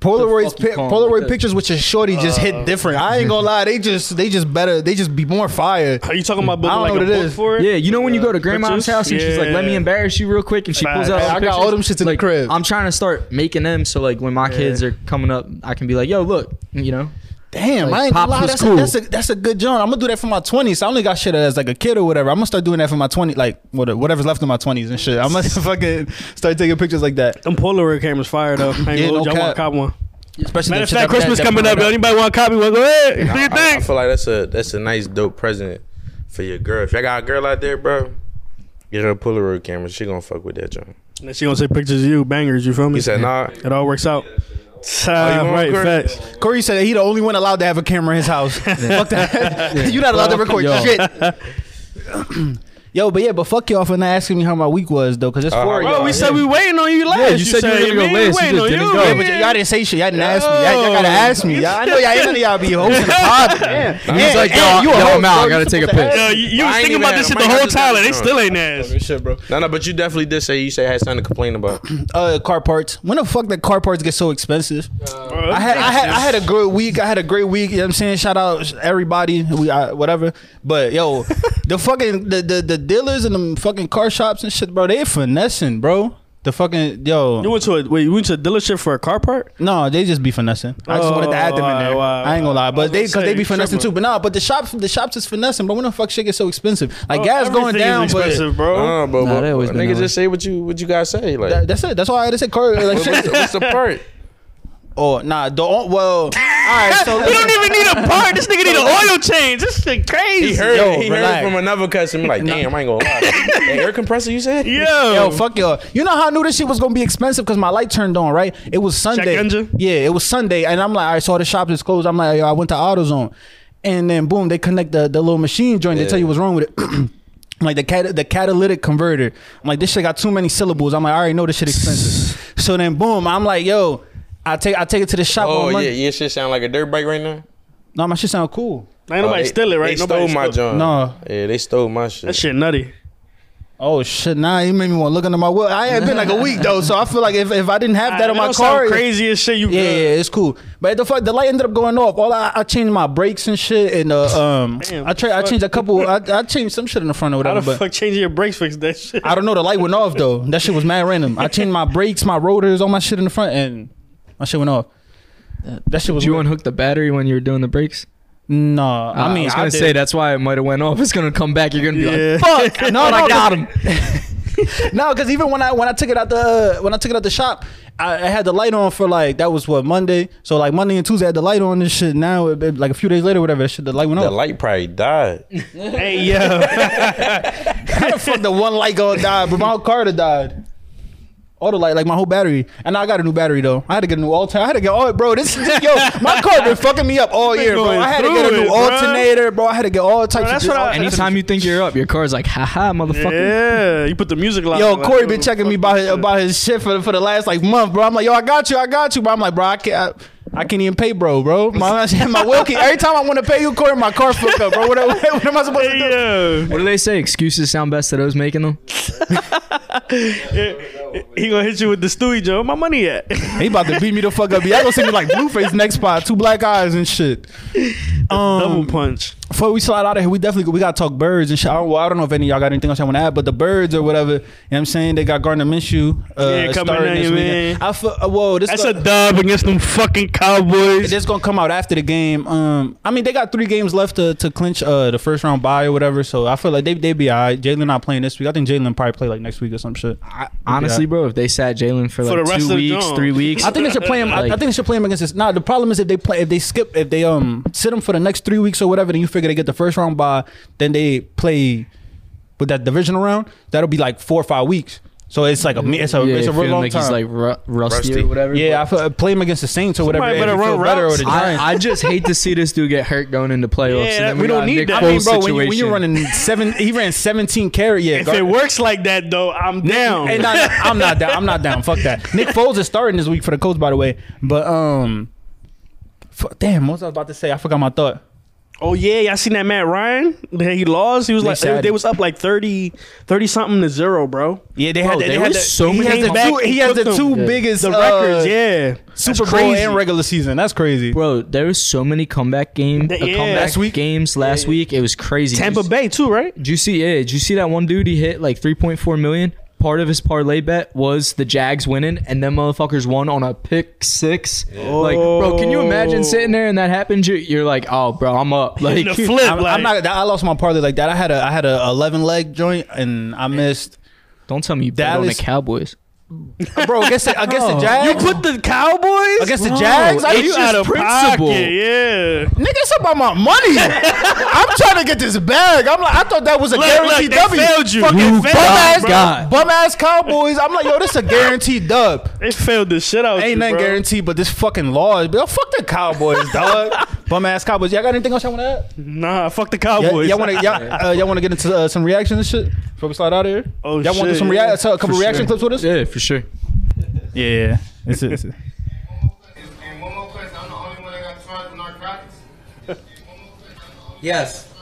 Polaroids, pi- Polaroid Like pictures with your shorty just hit uh, different. I ain't gonna lie, they just they just better. They just be more fire. Are you talking about I don't like know a what it book is. for it? Yeah, you know when you go to grandma's Pictures? house and she's like, "Let me embarrass you real quick," and she pulls out. Facts. I the got all them shits in the like, crib. I'm trying to start making them so like when my kids are coming up, I can be like, "Yo, look," you know. Damn, Like, I ain't gonna Pops lie. That's, cool. a, that's a that's a good joint. I'm gonna do that for my 20s. I only got shit as like a kid or whatever. I'm gonna start doing that for my 20s, like whatever's left of my 20s and shit. I'm gonna [laughs] fucking start taking pictures like that. Them Polaroid cameras fire though. [laughs] I ain't Yeah, gonna hold no you. I want cap. to cop one. Especially Matter that of fact, Christmas that- coming that- up. Yo, anybody want a copy one? Go ahead. Do I, your I- I feel like that's a that's a nice dope present for your girl. If y'all got a girl out there, bro, get her a Polaroid camera. She gonna fuck with that joint. And then she gonna take pictures of you, bangers. You feel me? He said, nah. It all works out. Oh, you Ah, right, Corey? facts. Corey said that he the only one allowed to have a camera in his house. [laughs] Fuck that. [laughs] You're not allowed to record Yo. shit. [laughs] Yo, but yeah, but fuck y'all for not asking me how my week was though, cause it's Uh, four. of bro, y'all. We yeah. said we waiting on you last. Yeah, you said you were gonna go man, we last, you waiting just on didn't you, go. Yeah, but y- y'all didn't say shit. Y'all didn't ask me. Y'all, y'all gotta ask me. Y'all, I know y'all ain't none of y'all be hosting [laughs] the pod. Yeah. He was like, "Yo, you a yo, host, I'm out. I gotta take a supposed to pic." Yo, you, you was ain't thinking even about had- this shit I the might whole just time, got and they drunk. still ain't asked. Shit, bro. No, no, but you definitely did say you say had something to complain about. [clears throat] Uh, car parts. When the fuck did car parts get so expensive? I had, I had, I had a good week. I had a great week. You know what I'm saying? Shout out everybody. We, I, whatever. But yo, [laughs] the fucking the, the the dealers and the fucking car shops and shit, bro. They finessing, bro. The fucking yo. You went to a wait. You went to a dealership for a car part? No, they just be finessing. I just wanted to add them in there. Oh, wow, I ain't gonna lie, but they because they be finessing tripping. too. But no, but the shops, the shops is finessing. But when the fuck shit get so expensive? Like Bro, gas going down, is but bro. Uh, but Nah, what, they always been nigga that just say what you what you guys say. Like, that, that's it. That's why I had to say car. Like what's, shit. the, what's the [laughs] part? Oh nah, don't. Well, all right. So [laughs] You don't even need a part. This nigga need an oil change. This shit crazy. He heard Yo, it. He heard it from another customer. Like, damn, I ain't gonna lie. Hey, air compressor, you said? Yo, Yo, fuck y'all. You know how I knew this shit was gonna be expensive because my light turned on, right? It was Sunday. engine? Yeah, it was Sunday, and I'm like, I saw the shop is closed. I'm like, yo, I went to AutoZone, and then boom, they connect the, the little machine joint. They tell you what's wrong with it. [clears throat] Like the cat the catalytic converter. I'm like, this shit got too many syllables. I'm like, I already know this shit expensive. so then boom, I'm like, yo, I take I take it to the shop. Oh, on yeah. Monday. Your shit sound like a dirt bike right now? No, my shit sound cool. ain't nobody Oh, they- steal it, right? They Nobody stole my stole- joint. No. Yeah, they stole my shit. That shit nutty. Oh shit! Nah, you made me want to look under my wheel. I ain't been like a week though, so I feel like if, if I didn't have that It on my don't car, crazy as shit. You Yeah, good. yeah, it's cool. But the fuck, the light ended up going off. All I, I changed my brakes and shit, and uh, [laughs] um, Damn, I tra- I fuck. changed a couple. I, I changed some shit in the front or whatever. How whatever. the But fuck changing your brakes fix that shit? I don't know. The light went off though. That shit was mad random. I changed my brakes, my rotors, all my shit in the front, and my shit went off. That shit was. Did you weird. unhook the battery when you were doing the brakes? No, Uh, I mean, I was gonna did. say that's why it might have went off. [laughs] It's gonna come back. You're gonna be Yeah. like, "Fuck!" [laughs] No, no, [laughs] no, I got him. no, because even when I when I took it out the when I took it out the shop, I, I had the light on for like that was what Monday. So like Monday and Tuesday I had the light on and shit. Now it, it- like a few days later, whatever, shit the light went The off. The light probably died. hey yo, How the fuck the one light gonna die? But my whole car died. All the light, like my whole battery, and I got a new battery though. I had to get a new alternator. I had to get all, bro. This, this yo, my car been fucking me up all year, bro. I had to get a new it, alternator, bro. I had to get all types Bro, of. that's shit. what I- Anytime you think you're up, your car's like, haha, motherfucker. Yeah, you put the music loud. Yo, like, Corey oh, been checking me about his, shit. about his shit for, for the last like month, bro. I'm like, yo, I got you, I got you, but I'm like, bro, I can't. I, I can't even pay, bro, bro. My, my [laughs] will keep, every time I want to pay you, Corey, my car fucked up, bro. What, what, what am I supposed to do? Hey, What do they say? Excuses sound best to those making them. [laughs] yeah. He gonna hit you with the Stewie Joe. My money at? He about to beat me the fuck up. Y'all gonna see me like Blueface next spot, two black eyes and shit. [laughs] Um, Double punch. Before we slide out of here, we definitely we gotta talk birds and shit. I don't, well, I don't know if any of y'all got anything else I want to add, but the birds or whatever. You know what I'm saying? They got Gardner Minshew. Uh, Yeah, coming starting in, this weekend. man. I feel, uh, whoa, this That's go- a dub against them fucking Cowboys. This gonna come out after the game. Um, I mean, they got three games left to, to clinch uh the first round bye or whatever. So I feel like they they be alright. Jalen not playing this week. I think Jalen probably play like next week or some shit. I, honestly, bro, if they sat Jalen for For like the rest two of weeks, jump. three weeks, I think they should play him. I, I think they should play him against this. Nah, the problem is if they play if they skip if they um sit him for the next three weeks or whatever, then you figure they get the first round bye, Then they play with that divisional round. That'll be like four or five weeks. So it's like a it's a yeah, it's a real long like time. he's like ru- rusty, Rusty. or whatever. yeah, I but feel, play him against the Saints or whatever. Somebody if better you feel run better or routes. the Giants. I, I just hate to see this dude get hurt going into playoffs. Yeah, and then we we, don't need Nick that. I mean, bro, when, you, when you're running seven, he ran 17 carry. Yeah, if Gar- it works like that though, I'm down. Hey, nah, nah, I'm not down. I'm not down. Fuck that. Nick Foles is starting this week for the Colts, by the way. But um, fu- damn, what was I about to say? I forgot my thought. Oh yeah, y'all seen that Matt Ryan? That he lost. He was They like sad. they, they was up like 30, 30 something to zero, bro. Yeah, they Bro, had. the- They there had was the, so he many has the back- two. He he has the two them. biggest The uh, records, yeah. Super Bowl crazy. and regular season. That's crazy. Bro, there was so many comeback game, uh, Yeah. comeback Last week? games last week. It was crazy. Tampa Did you- Bay too, right? Did you see? Yeah, did you see that one dude? He hit like 3.4 million. Part of his parlay bet was the Jags winning, and them motherfuckers won on a pick six. Like, bro, can you imagine oh. sitting there and that happens? You're, you're like, oh, bro, I'm up. Like, the flip, I'm, like, I'm not. I lost my parlay like that. I had a. I had a 11 leg joint and I missed. don't tell me you bet on the Cowboys. Bro, against the, against the Oh. Jags. you put the Cowboys against the Jags. I, it's you you, out of principle. pocket, yeah. nigga, it's about my money. [laughs] I'm trying to get this bag. I'm like, I thought that was a Look, guaranteed look, they W. failed you. Fucking You bum ass, bro. God. bum ass Cowboys. I'm like, yo, this a guaranteed dub. They failed the shit out. Ain't you, nothing bro. guaranteed, but this fucking law is. Yo, fuck the Cowboys, dog. [laughs] Bum ass Cowboys. Y'all got anything else y'all want to add? Nah, fuck the Y'all, Cowboys. y'all want to y'all, uh, y'all want to get into uh, some reactions and shit before we slide out of here? Oh, y'all want to do shit, some yeah. rea- so a couple reaction sure. clips with us? Yeah, for sure. Yeah, it's, it's, And one more question. I'm the only one that got charged with narcotics. Yes.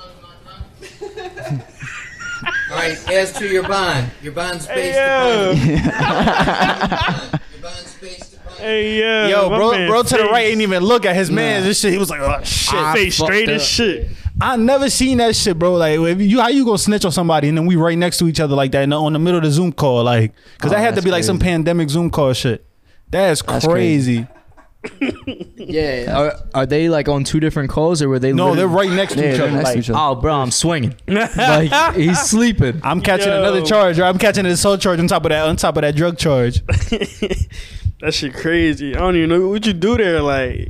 All right, as to your bond, your bond's based Hey, upon yeah. [laughs] your bond's based upon hey, yeah. Yo, my bro, man bro to the face- right ain't even look at his man. This shit, he was like, oh shit. face straight up. as shit. I never seen that shit, bro. Like, if you how you gonna snitch on somebody and then we right next to each other like that in the, on the middle of the Zoom call, like, because Oh, that had to that's be like some pandemic Zoom call shit. That's, That's crazy. Yeah. Are, are they like on two different calls or were they? No, they're right next to Yeah, each they're other. next to each other. Oh, bro, I'm swinging. [laughs] like he's sleeping. I'm catching Yo. another charge, or I'm catching an assault charge on top of that on top of that drug charge. [laughs] That shit crazy. I don't even know what you do there. Like,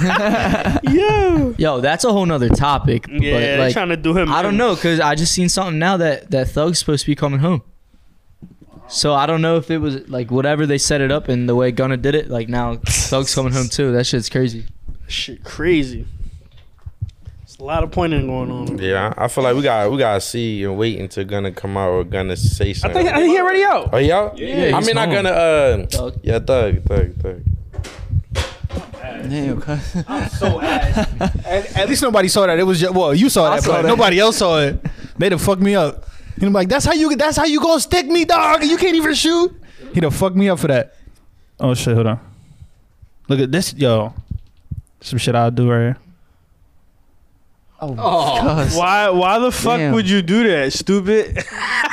[laughs] yo, Yo, that's a whole nother topic. yeah, but like, trying to do him. I don't in. know because I just seen something now that that Thug's supposed to be coming home. So I don't know if it was like whatever they set it up and the way Gunna did it. Like now Thug's coming home too. That shit's crazy. Shit, crazy. There's a lot of pointing going on. Yeah, I I feel like we got we gotta see and wait until gonna come out or gonna say I something. think, I think he already out. Oh yeah, Yeah, I mean, not home. gonna. Uh, Thug. yeah, thug, thug, thug. Damn, cuz. [laughs] At, at least nobody saw that. It was just, well, you saw that, saw but that. nobody else saw it. They done fucked me up. He done like, that's how you that's how you gonna stick me, dog. You can't even shoot. He done fucked me up for that. Oh shit, hold on. Look at this, yo. Some shit I'll do right here. Oh, Cuz. Why? Why the fuck Damn. would you do that, stupid? [laughs]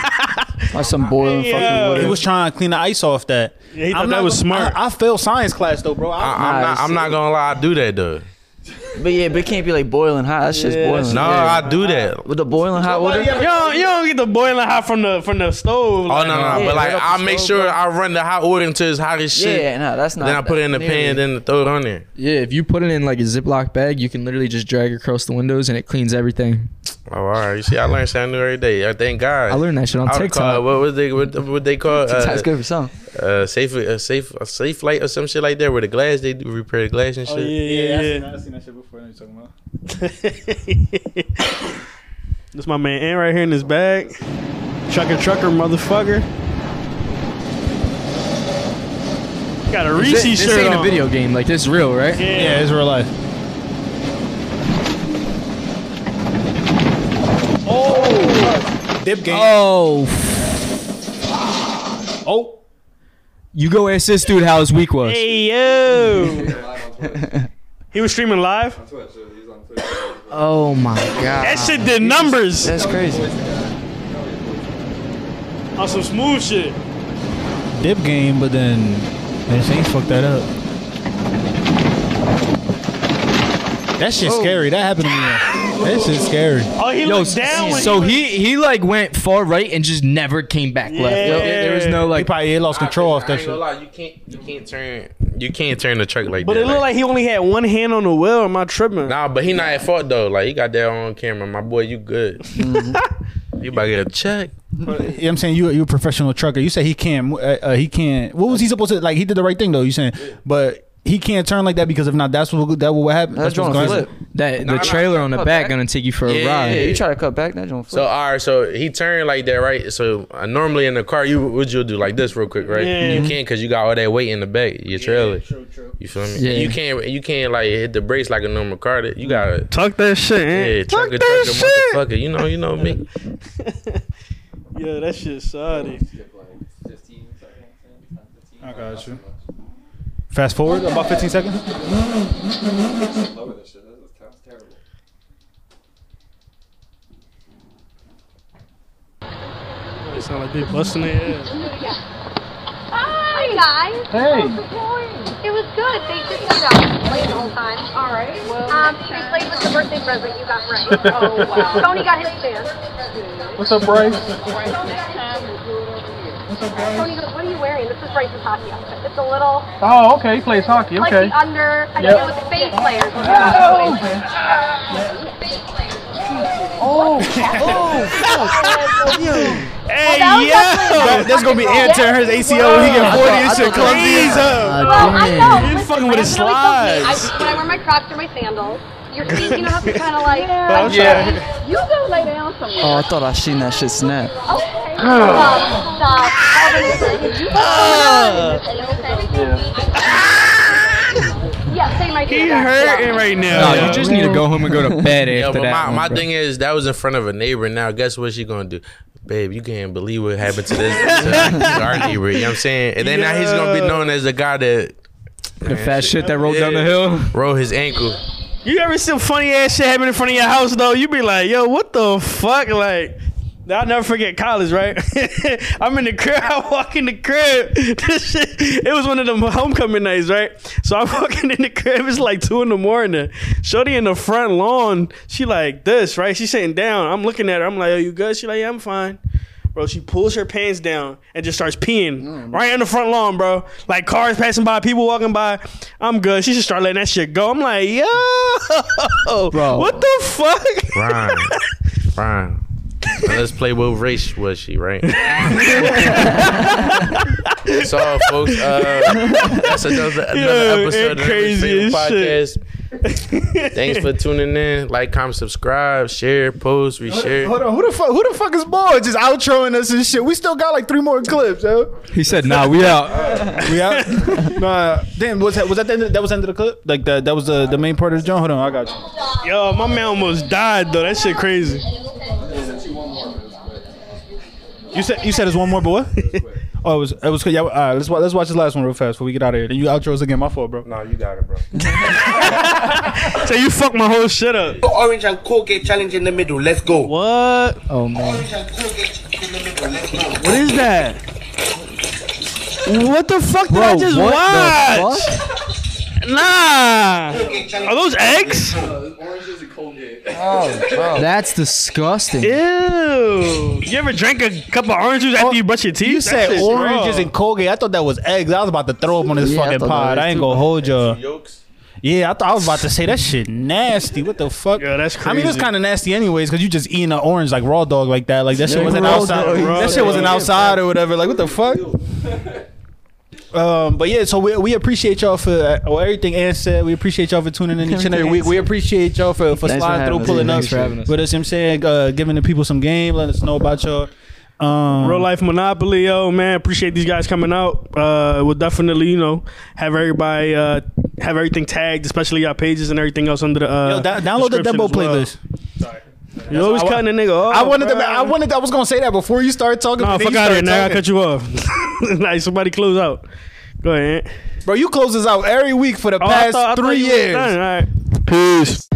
Like some boiling Yeah. fucking water. He was trying to clean the ice off that. Yeah, he thought I'm that not was gonna- smart. I, I failed science class though, bro. I, I, I'm Nah, not. I'm not gonna lie. I do that though. But yeah, but it can't be like boiling hot. That shit's Yeah, boiling. No, Yeah. I do that. With the boiling hot water. you don't, you don't get the boiling hot from the from the stove. Oh like, no, no, no. Yeah, but like, right up I the make stove, sure bro. I run the hot water until it's hot as shit. Yeah, no, that's not. then I put it in the pan, then throw it on there. yeah. If you put it in like a Ziploc bag, you can literally just drag across the windows and it cleans everything. Oh, all right. You see, I learn something new every day. I thank God. I learned that shit on I TikTok. Call, what was they what, what they call [laughs] uh, TikTok's good for some. uh, safe a safe a Safelite or some shit like that where the glass they do repair the glass and shit. Oh shit. yeah, yeah, yeah. I seen that shit before. I know you're talking about. [laughs] This my man Ant right here in his bag. Trucker, trucker, motherfucker. Got a Reese this, shirt this ain't on. a video game. Like this is real, right? Yeah. Yeah, it's real life. Oh, dip game. Oh, Oh, you go ask this dude how his week was. Hey yo. [laughs] he was streaming live. Oh my god. That shit did numbers That's crazy. on some smooth shit. dip game, but then then Saints fucked that up. That shit's scary. That happened to me. That shit's scary. Oh, he Yo, looked down. when so was- he he like went far right and just never came back left. Yeah. Like, there was no He like. probably he lost control off I that ain't gonna shit. lie, you can't you can't turn you can't turn the truck like that. But that. it looked like he only had one hand on the wheel. Am I tripping? Nah, but he not at fault though. Like he got that on camera. My boy, you good. Mm-hmm. [laughs] you about to get a check. You know what I'm saying you you a professional trucker. You say he can't. Uh, uh, he can't. What was he supposed to like? He did the right thing though. You saying, but he can't turn like that because if not, that's what that what happened. That's what's gonna flip. happen. That Nah, the nah, trailer on the back back. gonna take you for a Yeah. ride. Yeah, you try to cut back, that don't So all right, so he turned like that, right? So uh, normally in the car, you would you do like this real quick, right? Yeah. You can't because you got all that weight in the back, your trailer. True, true. You feel me? Yeah. You can't you can't like hit the brakes like a normal car. That you gotta Talk that shit, yeah, Ant. truck Talk it, that truck shit. motherfucker. You know, you know me. [laughs] Yeah, that shit sorry. I got you. Fast forward about 15 seconds. It sound like they busting their ass. Hi guys. Hey. It was good. They just you know played the whole time. All right. Well, um, they played with the birthday present you got right. [laughs] oh wow. Tony got his fan. What's up, Bryce? Tony oh, goes, "What are you wearing?" This is Bryce's hockey outfit. It's a little Oh, okay. He plays hockey. like the under. I Yep. think it was space players. Oh, Space players. Hey, that was yo! definitely- That's gonna be Ant tearing his ACL when he get 40 and shit clumsy as hell. Well, I know. You're fucking with I his really felt me. slides. I, when I wear my Crocs or my sandals, your feet, you know, have to kind of like. I'm [laughs] Yeah. You go lay down somewhere. Oh, I thought I seen that shit snap. Okay. Stop. Stop. All the neighbors. You Yeah, say my He hurting right now. No, you just need to go home and go to bed [laughs] Yo, after but that. my, one, my thing is that was in front of a neighbor. Now, guess what she gonna do? Babe, you can't believe what happened to this [laughs] to, to our neighbor. You know what I'm saying? And then now he's gonna be known as the guy that the fat shit that rolled down the hill. rolled his ankle. You ever see some funny ass shit happen in front of your house though? You be like, yo, what the fuck? Like, I'll never forget college, right? [laughs] I'm in the crib. [laughs] I walk in the crib. [laughs] This shit, it was one of them homecoming nights, right? So I'm walking in the crib. It's like two in the morning. Shorty in the front lawn. She like this, right? She's sitting down. I'm looking at her. I'm like, "Are you good?" She like, "Yeah, I'm fine." Bro, she pulls her pants down and just starts peeing right in the front lawn, bro. Like cars passing by, people walking by. I'm good. She should start letting that shit go. I'm like, yo, [laughs] Bro. what the fuck? Brian, [laughs] Brian. Let's play what race was she, right? [laughs] so, folks, uh, that's another, another Yo, episode of the crazy Favorite as shit. Podcast. Thanks for tuning in. Like, comment, subscribe, share, post, reshare. Hold on, who the fuck? Who the fuck is Boy? Just outroing us and shit. We still got like three more clips, yo. He said, "Nah, we out." [laughs] We out. nah, damn. Was that was that the end of, that was the end of the clip? Like that that was the the main part of the joint. Hold on, I got you. Yo, my man almost died though. That shit crazy. You said you said there's one more, but what? [laughs] oh, it was it was good. Yeah, all right, let's wa- let's watch this last one real fast before we get out of here. Then you outro us again. My fault, bro. Nah, you got it, bro. [laughs] So you fucked my whole shit up. Orange and Colgate challenge in the middle. Let's go. What? Oh man. Orange and Colgate in the middle. Let's go. What is that? What the fuck did I just what the watch? Nah. Colgate challenge. Are those eggs? Oh, that's disgusting. Ew. You ever drank a cup of orange juice after you brush your teeth? You That said shit's oranges raw. and Colgate. I thought that was eggs. I was about to throw them on this Yeah, I fucking thought that pod. was I ain't too. gonna hold you. Yolks. Yeah, I thought I was about to say that shit nasty. What the fuck? Yeah, that's I mean, it's crazy. kind of nasty anyways because you just eating an orange like raw dog like that. Like that shit wasn't raw outside. dog, raw that shit wasn't outside or whatever. Like what the fuck? [laughs] Um, but yeah, so we, we appreciate y'all for uh, oh, everything Ann said. We appreciate y'all for tuning in each and [laughs] every week. We appreciate y'all for, for Thanks for sliding having through, us. pulling Yeah, up thanks for having us. with us. You know what I'm saying, uh, giving the people some game, letting us know about y'all. Um, Real life Monopoly, yo, man. Appreciate these guys coming out. Uh, we'll definitely, you know, have everybody uh, have everything tagged, especially our pages and everything else under the. Uh, Yo, da- download the description Dembo as well. playlist. You always I cutting a nigga off. I wanted to. I wanted. I was gonna say that before you started talking. No, but then fuck you out of here, started nigga. I cut you off. [laughs] like somebody close out. Go ahead. Bro, you close us out every week for the Oh, past thought- I thought three you years. done. All right. Peace.